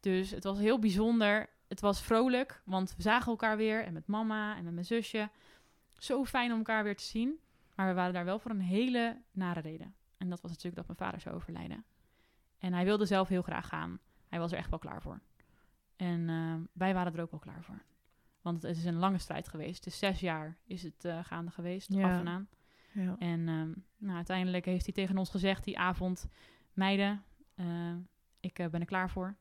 Dus het was heel bijzonder. Het was vrolijk, want we zagen elkaar weer. En met mama en met mijn zusje. Zo fijn om elkaar weer te zien. Maar we waren daar wel voor een hele nare reden. En dat was natuurlijk dat mijn vader zou overlijden. En hij wilde zelf heel graag gaan. Hij was er echt wel klaar voor. En eh, wij waren er ook wel klaar voor. Want het is een lange strijd geweest. Dus zes jaar is het eh, gaande geweest, Ja. af en aan. Ja. En ehm, nou, uiteindelijk heeft hij tegen ons gezegd die avond... Meiden, eh, ik eh, ben er klaar voor.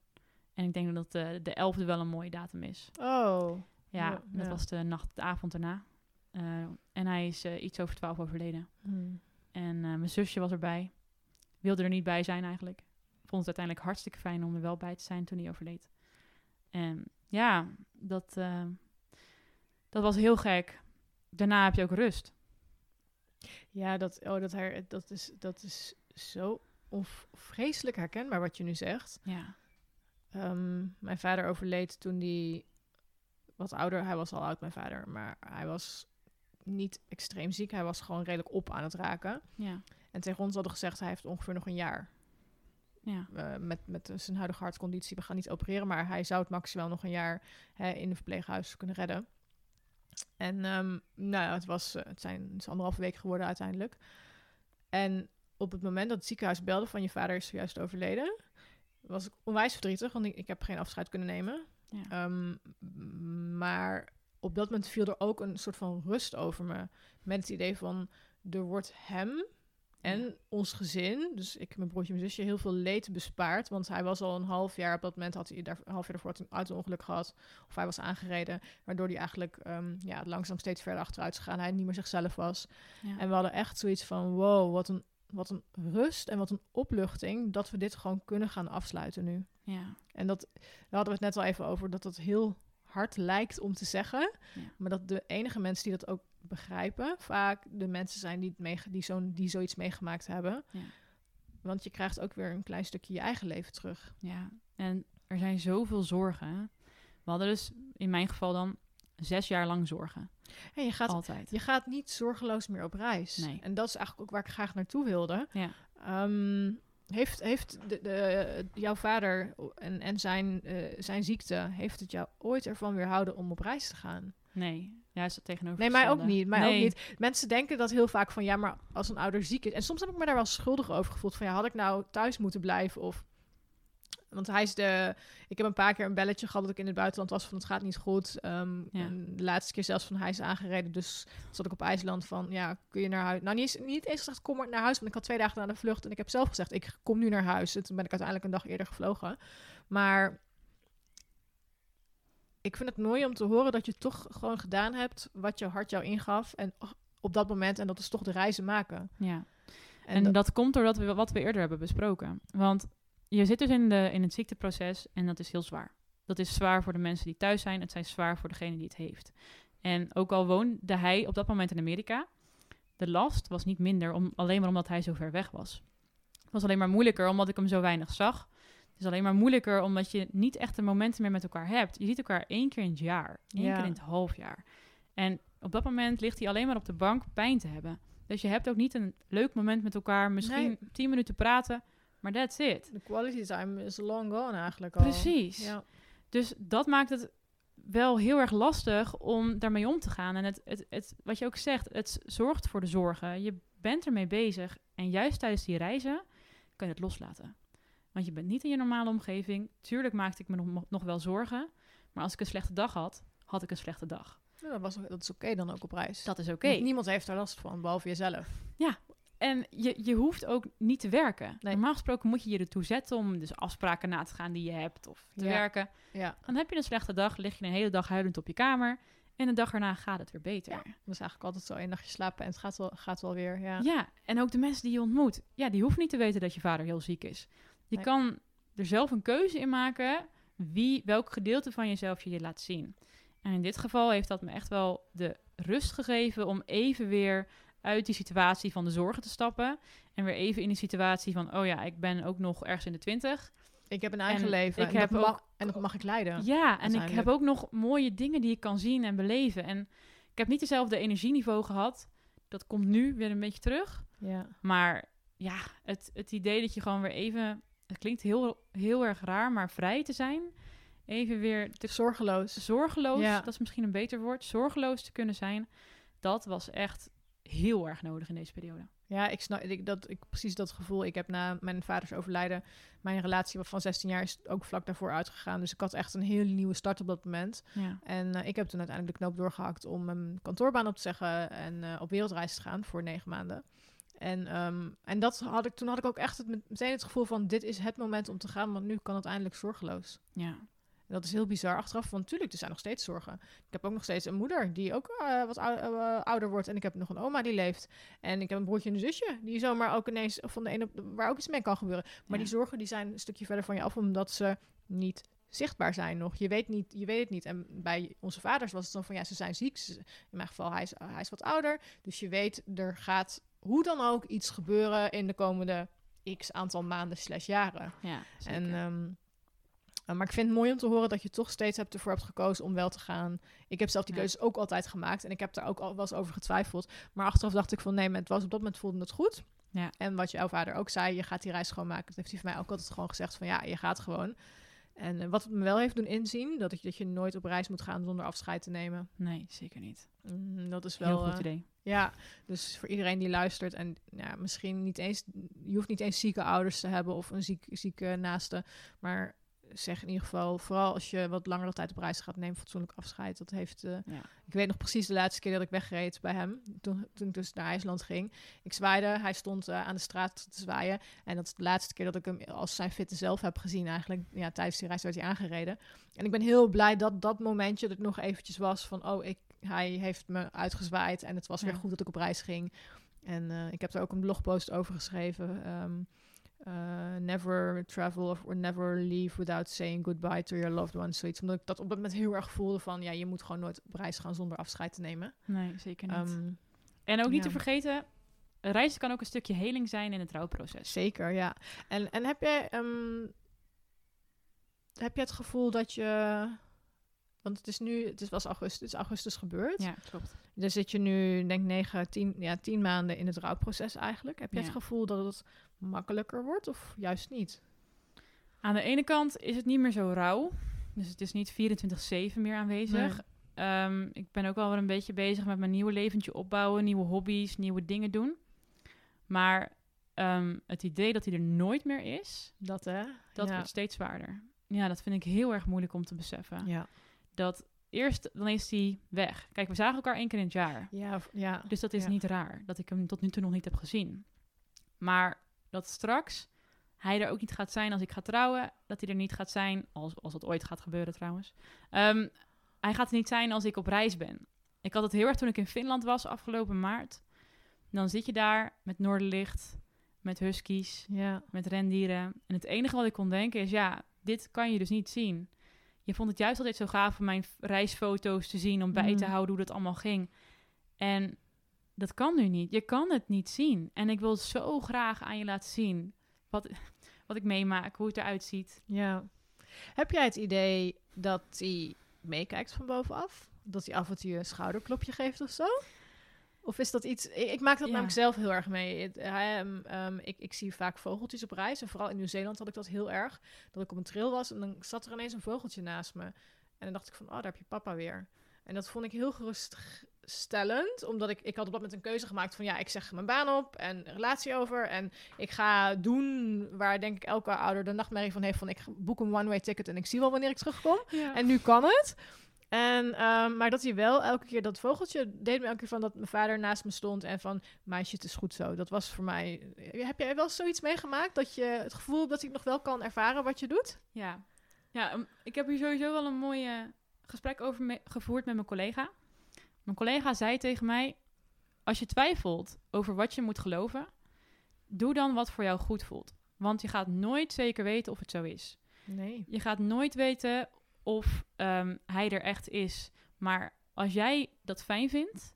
En ik denk dat de elfde wel een mooie datum is. Oh. Ja, Ja, dat was de nacht, de avond erna. Eh, en hij is iets over twaalf overleden. Hmm. En mijn zusje was erbij. Wilde er niet bij zijn eigenlijk. Vond het uiteindelijk hartstikke fijn om er wel bij te zijn toen hij overleed. En ja, dat, eh, dat was heel gek. Daarna heb je ook rust. Ja, dat, oh, dat, her, dat, is, dat is zo onv- vreselijk herkenbaar wat je nu zegt. Ja, Ehm, mijn vader overleed toen hij wat ouder. Hij was al oud, mijn vader. Maar hij was niet extreem ziek. Hij was gewoon redelijk op aan het raken. ja, En tegen ons hadden gezegd, hij heeft ongeveer nog een jaar. Ja. eh, met, met zijn huidige hartconditie. We gaan niet opereren, maar hij zou het maximaal nog een jaar hè, in een verpleeghuis kunnen redden. En ehm, nou, ja, het, was, eh, het, zijn, het is anderhalve week geworden uiteindelijk. En op het moment dat het ziekenhuis belde van je vader is zojuist overleden, was ik onwijs verdrietig, want ik, ik heb geen afscheid kunnen nemen. Ja. Ehm, maar op dat moment viel er ook een soort van rust over me. Met het idee van, er wordt hem en ons gezin, dus ik, mijn broertje en mijn zusje, heel veel leed bespaard. Want hij was al een half jaar, op dat moment had hij daar, een half jaar ervoor een auto-ongeluk gehad. Of hij was aangereden, waardoor hij eigenlijk ehm, ja, langzaam steeds verder achteruit is gegaan. Hij niet meer zichzelf was. ja. En we hadden echt zoiets van, wow, wat een, wat een rust en wat een opluchting dat we dit gewoon kunnen gaan afsluiten nu. ja. En dat, daar hadden we het net al even over, dat dat heel hard lijkt om te zeggen. Ja. Maar dat de enige mensen die dat ook begrijpen, vaak de mensen zijn die, het meege- die, zo'n die zoiets meegemaakt hebben. Ja. Want je krijgt ook weer een klein stukje je eigen leven terug. Ja, en er zijn zoveel zorgen. We hadden dus in mijn geval dan zes jaar lang zorgen. En je gaat, Altijd. je gaat niet zorgeloos meer op reis. Nee. En dat is eigenlijk ook waar ik graag naartoe wilde. Ja. Ehm, heeft heeft de, de, jouw vader en, en zijn, eh, zijn ziekte, heeft het jou ooit ervan weerhouden om op reis te gaan? Nee, ja, is dat tegenover. Nee, mij ook niet. Mij nee. ook niet. Mensen denken dat heel vaak van ja, maar als een ouder ziek is. En soms heb ik me daar wel schuldig over gevoeld. Van ja, had ik nou thuis moeten blijven? Of. Want hij is de. Ik heb een paar keer een belletje gehad dat ik in het buitenland was van het gaat niet goed. Ehm, Ja. en de laatste keer zelfs van hij is aangereden. Dus zat ik op IJsland van ja, kun je naar huis? Nou, niet, eens- niet eens gezegd kom maar naar huis. Want ik had twee dagen na de vlucht en ik heb zelf gezegd ik kom nu naar huis. En toen ben ik uiteindelijk een dag eerder gevlogen. Maar ik vind het mooi om te horen dat je toch gewoon gedaan hebt wat je hart jou ingaf. En op dat moment, en dat is toch de reizen maken. Ja. En, En, dat- dat, komt doordat we wat we eerder hebben besproken. Want je zit dus in, de, in het ziekteproces en dat is heel zwaar. Dat is zwaar voor de mensen die thuis zijn. Het zijn zwaar voor degene die het heeft. En ook al woonde hij op dat moment in Amerika, de last was niet minder, om, alleen maar omdat hij zo ver weg was. Het was alleen maar moeilijker omdat ik hem zo weinig zag. Is alleen maar moeilijker omdat je niet echt de momenten meer met elkaar hebt. Je ziet elkaar één keer in het jaar, één Ja. keer in het half jaar. En op dat moment ligt hij alleen maar op de bank pijn te hebben. Dus je hebt ook niet een leuk moment met elkaar, misschien Nee. tien minuten praten, maar that's it. de quality time is long gone eigenlijk al. Precies. Ja. Dus dat maakt het wel heel erg lastig om daarmee om te gaan. En het, het, het, wat je ook zegt, het zorgt voor de zorgen. Je bent ermee bezig. En juist tijdens die reizen kan je het loslaten. Want je bent niet in je normale omgeving. Tuurlijk maakte ik me nog, nog wel zorgen. Maar als ik een slechte dag had, had ik een slechte dag. Ja, dat, was, dat is oké dan ook op reis. Dat is oké. Niemand heeft daar last van, behalve jezelf. En je, je hoeft ook niet te werken. Nee. Normaal gesproken moet je je ertoe zetten om dus afspraken na te gaan die je hebt of te Ja. werken. Ja, Dan heb je een slechte dag, lig je een hele dag huilend op je kamer. En een dag erna gaat het weer beter. Ja. dat is eigenlijk altijd zo. één nachtje slapen en het gaat wel, gaat wel weer. Ja. Ja, en ook de mensen die je ontmoet. Ja, die hoeven niet te weten dat je vader heel ziek is. Je Nee. kan er zelf een keuze in maken wie, welk gedeelte van jezelf je je laat zien. En in dit geval heeft dat me echt wel de rust gegeven om even weer uit die situatie van de zorgen te stappen. En weer even in die situatie van, oh ja, ik ben ook nog ergens in de twintig. Ik heb een eigen En leven. ik en, heb dat mag, ook- en dat mag ik leiden. Ja, en ik heb ook nog mooie dingen die ik kan zien en beleven. En ik heb niet dezelfde energieniveau gehad. Dat komt nu weer een beetje terug. Ja. Maar ja, het, het idee dat je gewoon weer even... Het klinkt heel, heel erg raar, maar vrij te zijn. Even weer te Zorgeloos. zorgeloos, Ja. dat is misschien een beter woord. Zorgeloos te kunnen zijn. Dat was echt heel erg nodig in deze periode. Ja, ik snap ik, dat, ik, precies dat gevoel. Ik heb na mijn vaders overlijden, mijn relatie van 16 jaar is ook vlak daarvoor uitgegaan. Dus ik had echt een hele nieuwe start op dat moment. Ja, En eh, ik heb toen uiteindelijk de knoop doorgehakt om mijn kantoorbaan op te zeggen en eh, op wereldreis te gaan voor negen maanden. En, ehm, en dat had ik, toen had ik ook echt het, met- meteen het gevoel van dit is het moment om te gaan, want nu kan het eindelijk zorgeloos. ja. En dat is heel bizar achteraf, want natuurlijk, er zijn nog steeds zorgen. Ik heb ook nog steeds een moeder die ook eh, wat ou- eh, ouder wordt. En ik heb nog een oma die leeft. En ik heb een broertje en een zusje die zomaar ook ineens van de ene op waar ook iets mee kan gebeuren. Maar Ja. die zorgen die zijn een stukje verder van je af, omdat ze niet zichtbaar zijn nog. Je weet, niet, je weet het niet. En bij onze vaders was het dan van ja, ze zijn ziek. Ze- In mijn geval, hij is, hij is wat ouder. Dus je weet, er gaat hoe dan ook iets gebeuren in de komende x aantal maanden slash jaren. ja. En, ehm, uh, maar ik vind het mooi om te horen dat je toch steeds hebt ervoor hebt gekozen om wel te gaan. Ik heb zelf die Ja. keuzes ook altijd gemaakt en ik heb daar ook al wel eens over getwijfeld. Maar achteraf dacht ik van nee, maar het was op dat moment voelde het goed. Ja. En wat jouw vader ook zei, je gaat die reis gewoon maken. Dat heeft hij voor mij ook altijd gewoon gezegd van ja, je gaat gewoon. En eh, wat het me wel heeft doen inzien, dat, ik, dat je nooit op reis moet gaan zonder afscheid te nemen. nee, zeker niet. Mm, dat is wel... Heel goed eh, idee. ja, dus voor iedereen die luistert en ja, misschien niet eens, je hoeft niet eens zieke ouders te hebben of een ziek, zieke naaste, maar zeg in ieder geval, vooral als je wat langere tijd op reis gaat, neem fatsoenlijk afscheid. Dat heeft, eh, Ja. ik weet nog precies de laatste keer dat ik wegreed bij hem, toen, toen ik dus naar IJsland ging. Ik zwaaide, hij stond eh, aan de straat te zwaaien en dat is de laatste keer dat ik hem als zijn fitte zelf heb gezien eigenlijk. Ja, tijdens die reis werd hij aangereden. En ik ben heel blij dat dat momentje er nog eventjes was van, oh, ik, hij heeft me uitgezwaaid en het was weer Ja. goed dat ik op reis ging. En eh, ik heb er ook een blogpost over geschreven. ehm, eh, never travel of or never leave without saying goodbye to your loved ones. Zoiets. Omdat ik dat op dat moment heel erg voelde van... ja, je moet gewoon nooit op reis gaan zonder afscheid te nemen. Nee, zeker niet. Ehm, en ook niet ja. te vergeten, reizen kan ook een stukje heling zijn in het rouwproces. zeker, ja. En, en heb jij... ehm, heb je het gevoel dat je... Want het is nu... Het is, was augustus, het is augustus gebeurd. Ja, klopt. Dan zit je nu, denk ik, negen, tien, ja, tien maanden in het rouwproces eigenlijk. Heb je Ja. het gevoel dat het makkelijker wordt of juist niet? Aan de ene kant is het niet meer zo rauw. Dus het is niet 24-7 meer aanwezig. Ehm, ik ben ook wel weer een beetje bezig met mijn nieuwe leventje opbouwen, nieuwe hobby's, nieuwe dingen doen. Maar ehm, het idee dat hij er nooit meer is, Dat hè? dat ja. wordt steeds zwaarder. Ja, dat vind ik heel erg moeilijk om te beseffen. Ja. Dat eerst, dan is hij weg. Kijk, we zagen elkaar één keer in het jaar. Ja, ja. Dus dat is Ja. niet raar dat ik hem tot nu toe nog niet heb gezien. Maar dat straks hij er ook niet gaat zijn als ik ga trouwen. Dat hij er niet gaat zijn, als, als dat ooit gaat gebeuren trouwens. Ehm, hij gaat er niet zijn als ik op reis ben. Ik had het heel erg toen ik in Finland was afgelopen maart. Dan zit je daar met Noorderlicht, met huskies, ja. met rendieren. En het enige wat ik kon denken is, ja, dit kan je dus niet zien. Je vond het juist altijd zo gaaf om mijn reisfoto's te zien, om bij te Mm. houden hoe dat allemaal ging. En dat kan nu niet. Je kan het niet zien. En ik wil zo graag aan je laten zien wat, wat ik meemaak, hoe het eruit ziet. Ja. Heb jij het idee dat hij meekijkt van bovenaf? Dat hij af en toe een schouderklopje geeft of zo? Of is dat iets... Ik, ik maak dat Ja. namelijk zelf heel erg mee. Het, eh, ehm, ehm, ik, ik zie vaak vogeltjes op reis. En vooral in Nieuw-Zeeland had ik dat heel erg. Dat ik op een trail was en dan zat er ineens een vogeltje naast me. En dan dacht ik van, oh, daar heb je papa weer. En dat vond ik heel geruststellend. Omdat ik, ik had op dat moment een keuze gemaakt van... Ja, ik zeg mijn baan op en relatie over. En ik ga doen waar denk ik elke ouder de nachtmerrie van heeft. Van ik boek een one-way ticket en ik zie wel wanneer ik terugkom. Ja. En nu kan het. En, ehm, maar dat hij wel elke keer dat vogeltje deed me elke keer van dat mijn vader naast me stond en van meisje, het is goed zo. Dat was voor mij. Heb jij wel zoiets meegemaakt dat je het gevoel hebt dat hij nog wel kan ervaren wat je doet? Ja, ja um, ik heb hier sowieso wel een mooi eh, gesprek over me- gevoerd met mijn collega. Mijn collega zei tegen mij: Als je twijfelt over wat je moet geloven, doe dan wat voor jou goed voelt. Want je gaat nooit zeker weten of het zo is. Nee. Je gaat nooit weten of ehm, hij er echt is. Maar als jij dat fijn vindt,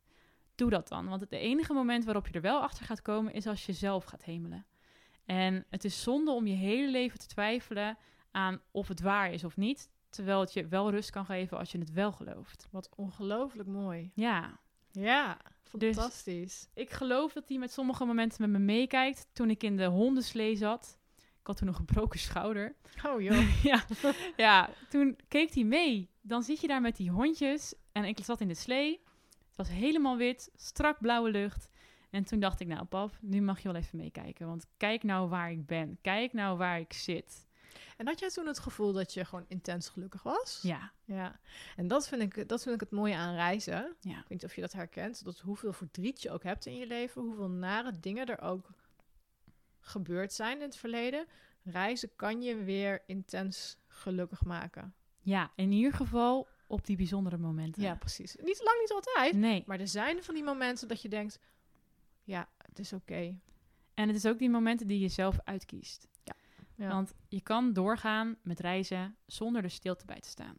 doe dat dan. Want het enige moment waarop je er wel achter gaat komen, is als je zelf gaat hemelen. En het is zonde om je hele leven te twijfelen aan of het waar is of niet. Terwijl het je wel rust kan geven als je het wel gelooft. Wat ongelooflijk mooi. Ja, Ja, Dus- fantastisch. ik geloof dat hij met sommige momenten met me meekijkt. Toen ik in de hondenslee zat. Ik had toen nog een gebroken schouder. Oh joh. ja, ja, toen keek hij mee. Dan zit je daar met die hondjes. En ik zat in de slee. Het was helemaal wit, strak blauwe lucht. En toen dacht ik, nou pap, nu mag je wel even meekijken. Want kijk nou waar ik ben. Kijk nou waar ik zit. En had jij toen het gevoel dat je gewoon intens gelukkig was? Ja, Ja. En dat vind ik, dat vind ik het mooie aan reizen. ja, Ik weet niet of je dat herkent. Dat hoeveel verdriet je ook hebt in je leven, hoeveel nare dingen er ook gebeurd zijn in het verleden. Reizen kan je weer intens gelukkig maken. ja. In ieder geval op die bijzondere momenten. Ja, precies. Niet lang, niet altijd. Nee, Maar er zijn van die momenten dat je denkt: ja, het is oké. en het is ook die momenten die je zelf uitkiest. Ja. Want je kan doorgaan met reizen zonder er stilte bij te staan.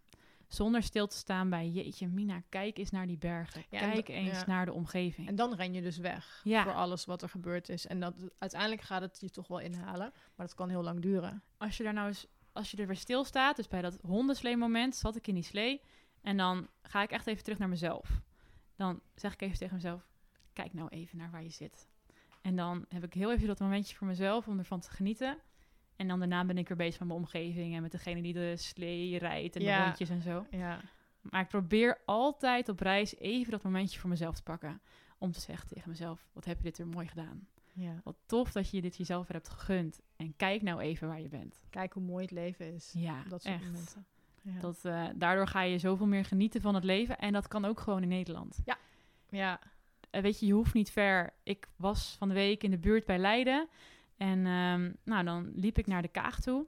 Zonder stil te staan bij, jeetje Mina, kijk eens naar die bergen. Ja, kijk eens ja. naar de omgeving. En dan ren je dus weg voor alles wat er gebeurd is. En dat, uiteindelijk gaat het je toch wel inhalen. Maar dat kan heel lang duren. als je daar nou eens, als je er weer stilstaat, dus bij dat hondenslee-moment, zat ik in die slee. En dan ga ik echt even terug naar mezelf. Dan zeg ik even tegen mezelf, kijk nou even naar waar je zit. En dan heb ik heel even dat momentje voor mezelf om ervan te genieten. En dan daarna ben ik weer bezig met mijn omgeving en met degene die de slee rijdt en Ja. de hondjes en zo. Ja. Maar ik probeer altijd op reis even dat momentje voor mezelf te pakken. Om te zeggen tegen mezelf, wat heb je dit weer mooi gedaan. ja. Wat tof dat je dit jezelf weer hebt gegund. En kijk nou even waar je bent. Kijk hoe mooi het leven is. Ja, dat soort echt. momenten. Ja. Dat, eh, daardoor ga je zoveel meer genieten van het leven. En dat kan ook gewoon in Nederland. ja. Eh, weet je, je hoeft niet ver. Ik was van de week in de buurt bij Leiden. En ehm, nou, dan liep ik naar de Kaag toe.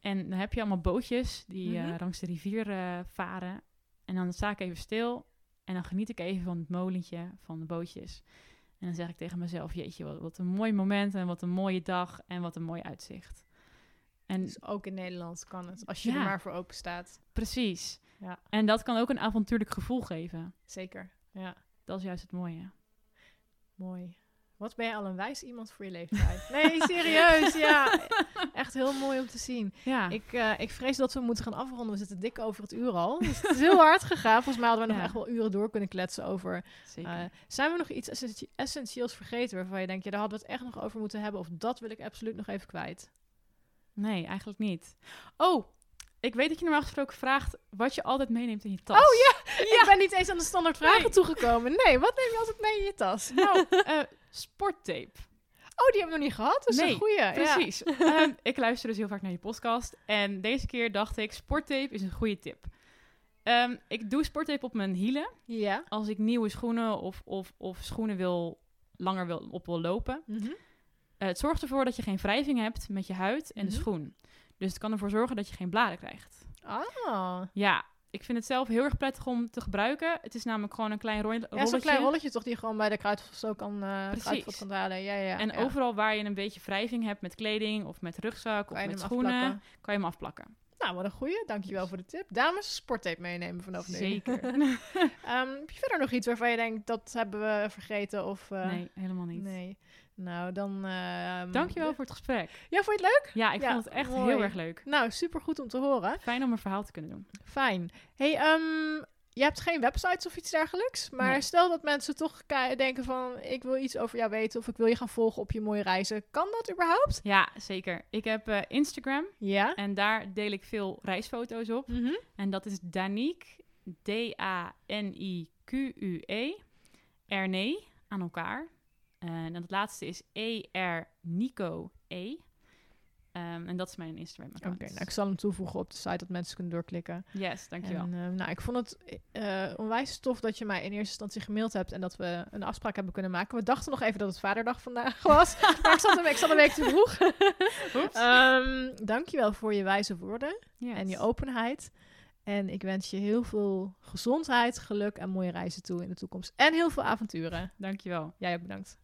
En dan heb je allemaal bootjes die eh, Mhm. langs de rivier eh, varen. En dan sta ik even stil. En dan geniet ik even van het molentje van de bootjes. En dan zeg ik tegen mezelf, jeetje, wat, wat een mooi moment en wat een mooie dag en wat een mooi uitzicht. En Dus ook in Nederland kan het, als je Ja. er maar voor open staat. precies. Ja. En dat kan ook een avontuurlijk gevoel geven. Zeker. Ja, Dat is juist het mooie. mooi. Wat ben je al een wijs iemand voor je leeftijd? Nee, serieus. Ja, echt heel mooi om te zien. Ja, Ik, eh, ik vrees dat we moeten gaan afronden. We zitten dik over het uur al. Dus het is heel hard gegaan. Volgens mij hadden we nog echt wel uren door kunnen kletsen over. zeker. eh, zijn we nog iets essentie- essentieels vergeten waarvan je denkt, ja, daar hadden we het echt nog over moeten hebben? Of dat wil ik absoluut nog even kwijt? nee, eigenlijk niet. Oh, ik weet dat je normaal gesproken vraagt wat je altijd meeneemt in je tas. Oh Ik ben niet eens aan de standaard vragen Nee. toegekomen. Nee, wat neem je altijd mee in je tas? Nou, eh, sporttape. Oh, die hebben we nog niet gehad. Dat is Nee, een goeie. Ja. Precies. Ehm, ik luister dus heel vaak naar je podcast. En deze keer dacht ik, sporttape is een goede tip. Ehm, ik doe sporttape op mijn hielen. Ja. Als ik nieuwe schoenen of, of, of schoenen wil, langer wil, op wil lopen. Eh, het zorgt ervoor dat je geen wrijving hebt met je huid en de Mhm. schoen. Dus het kan ervoor zorgen dat je geen blaren krijgt. Ah. Ja, ik vind het zelf heel erg prettig om te gebruiken. Het is namelijk gewoon een klein ro- rolletje. Ja, zo'n klein rolletje toch die je gewoon bij de kruidvat zo kan, Precies. kruidvat kan halen. Ja, ja. en ja. overal waar je een beetje wrijving hebt met kleding of met rugzak Kan of met schoenen, afplakken. kan je hem afplakken. Nou, wat een goeie. Dankjewel voor de tip. Dames, sporttape meenemen vanaf nu. Zeker. Ehm, heb je verder nog iets waarvan je denkt, dat hebben we vergeten? Of, eh, nee, helemaal niet. Nee. Nou, dan... ehm, Dankjewel voor het gesprek. Ja, vond je het leuk? Ja, ik Ja, vond het echt mooi. heel erg leuk. Nou, super goed om te horen. Fijn om een verhaal te kunnen doen. Fijn. Hey, ehm, je hebt geen websites of iets dergelijks. Maar Nee. stel dat mensen toch denken van... ik wil iets over jou weten of ik wil je gaan volgen op je mooie reizen. Kan dat überhaupt? Ja, zeker. Ik heb eh, Instagram Ja. en daar deel ik veel reisfoto's op. Mhm. En dat is Danique, D-A-N-I-Q-U-E, Erne, aan elkaar. En het laatste is E-R Nico E. Ehm, en dat is mijn Instagram-account. Oké, nou ik zal hem toevoegen op de site dat mensen kunnen doorklikken. Yes, dankjewel. En, eh, nou, ik vond het eh, onwijs tof dat je mij in eerste instantie gemaild hebt en dat we een afspraak hebben kunnen maken. We dachten nog even dat het Vaderdag vandaag was, maar ik zat een, ik zat een week te vroeg. Ehm dankjewel voor je wijze woorden Yes. en je openheid. En ik wens je heel veel gezondheid, geluk en mooie reizen toe in de toekomst. En heel veel avonturen. Dankjewel. Jij ook bedankt.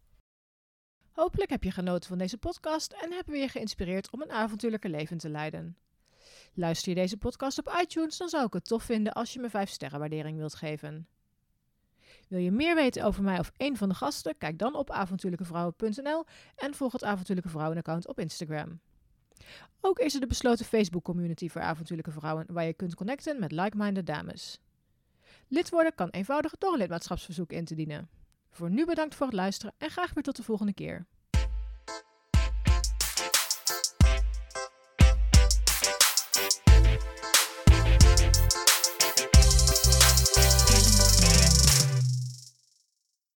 Hopelijk heb je genoten van deze podcast en we je geïnspireerd om een avontuurlijke leven te leiden. Luister je deze podcast op iTunes, dan zou ik het tof vinden als je me 5 sterren waardering wilt geven. Wil je meer weten over mij of een van de gasten? Kijk dan op avontuurlijkevrouwen.nl en volg het Avontuurlijke Vrouwen account op Instagram. Ook is er de besloten Facebook community voor avontuurlijke vrouwen waar je kunt connecten met like-minded dames. Lid worden kan eenvoudig door een lidmaatschapsverzoek in te dienen. Voor nu bedankt voor het luisteren en graag weer tot de volgende keer.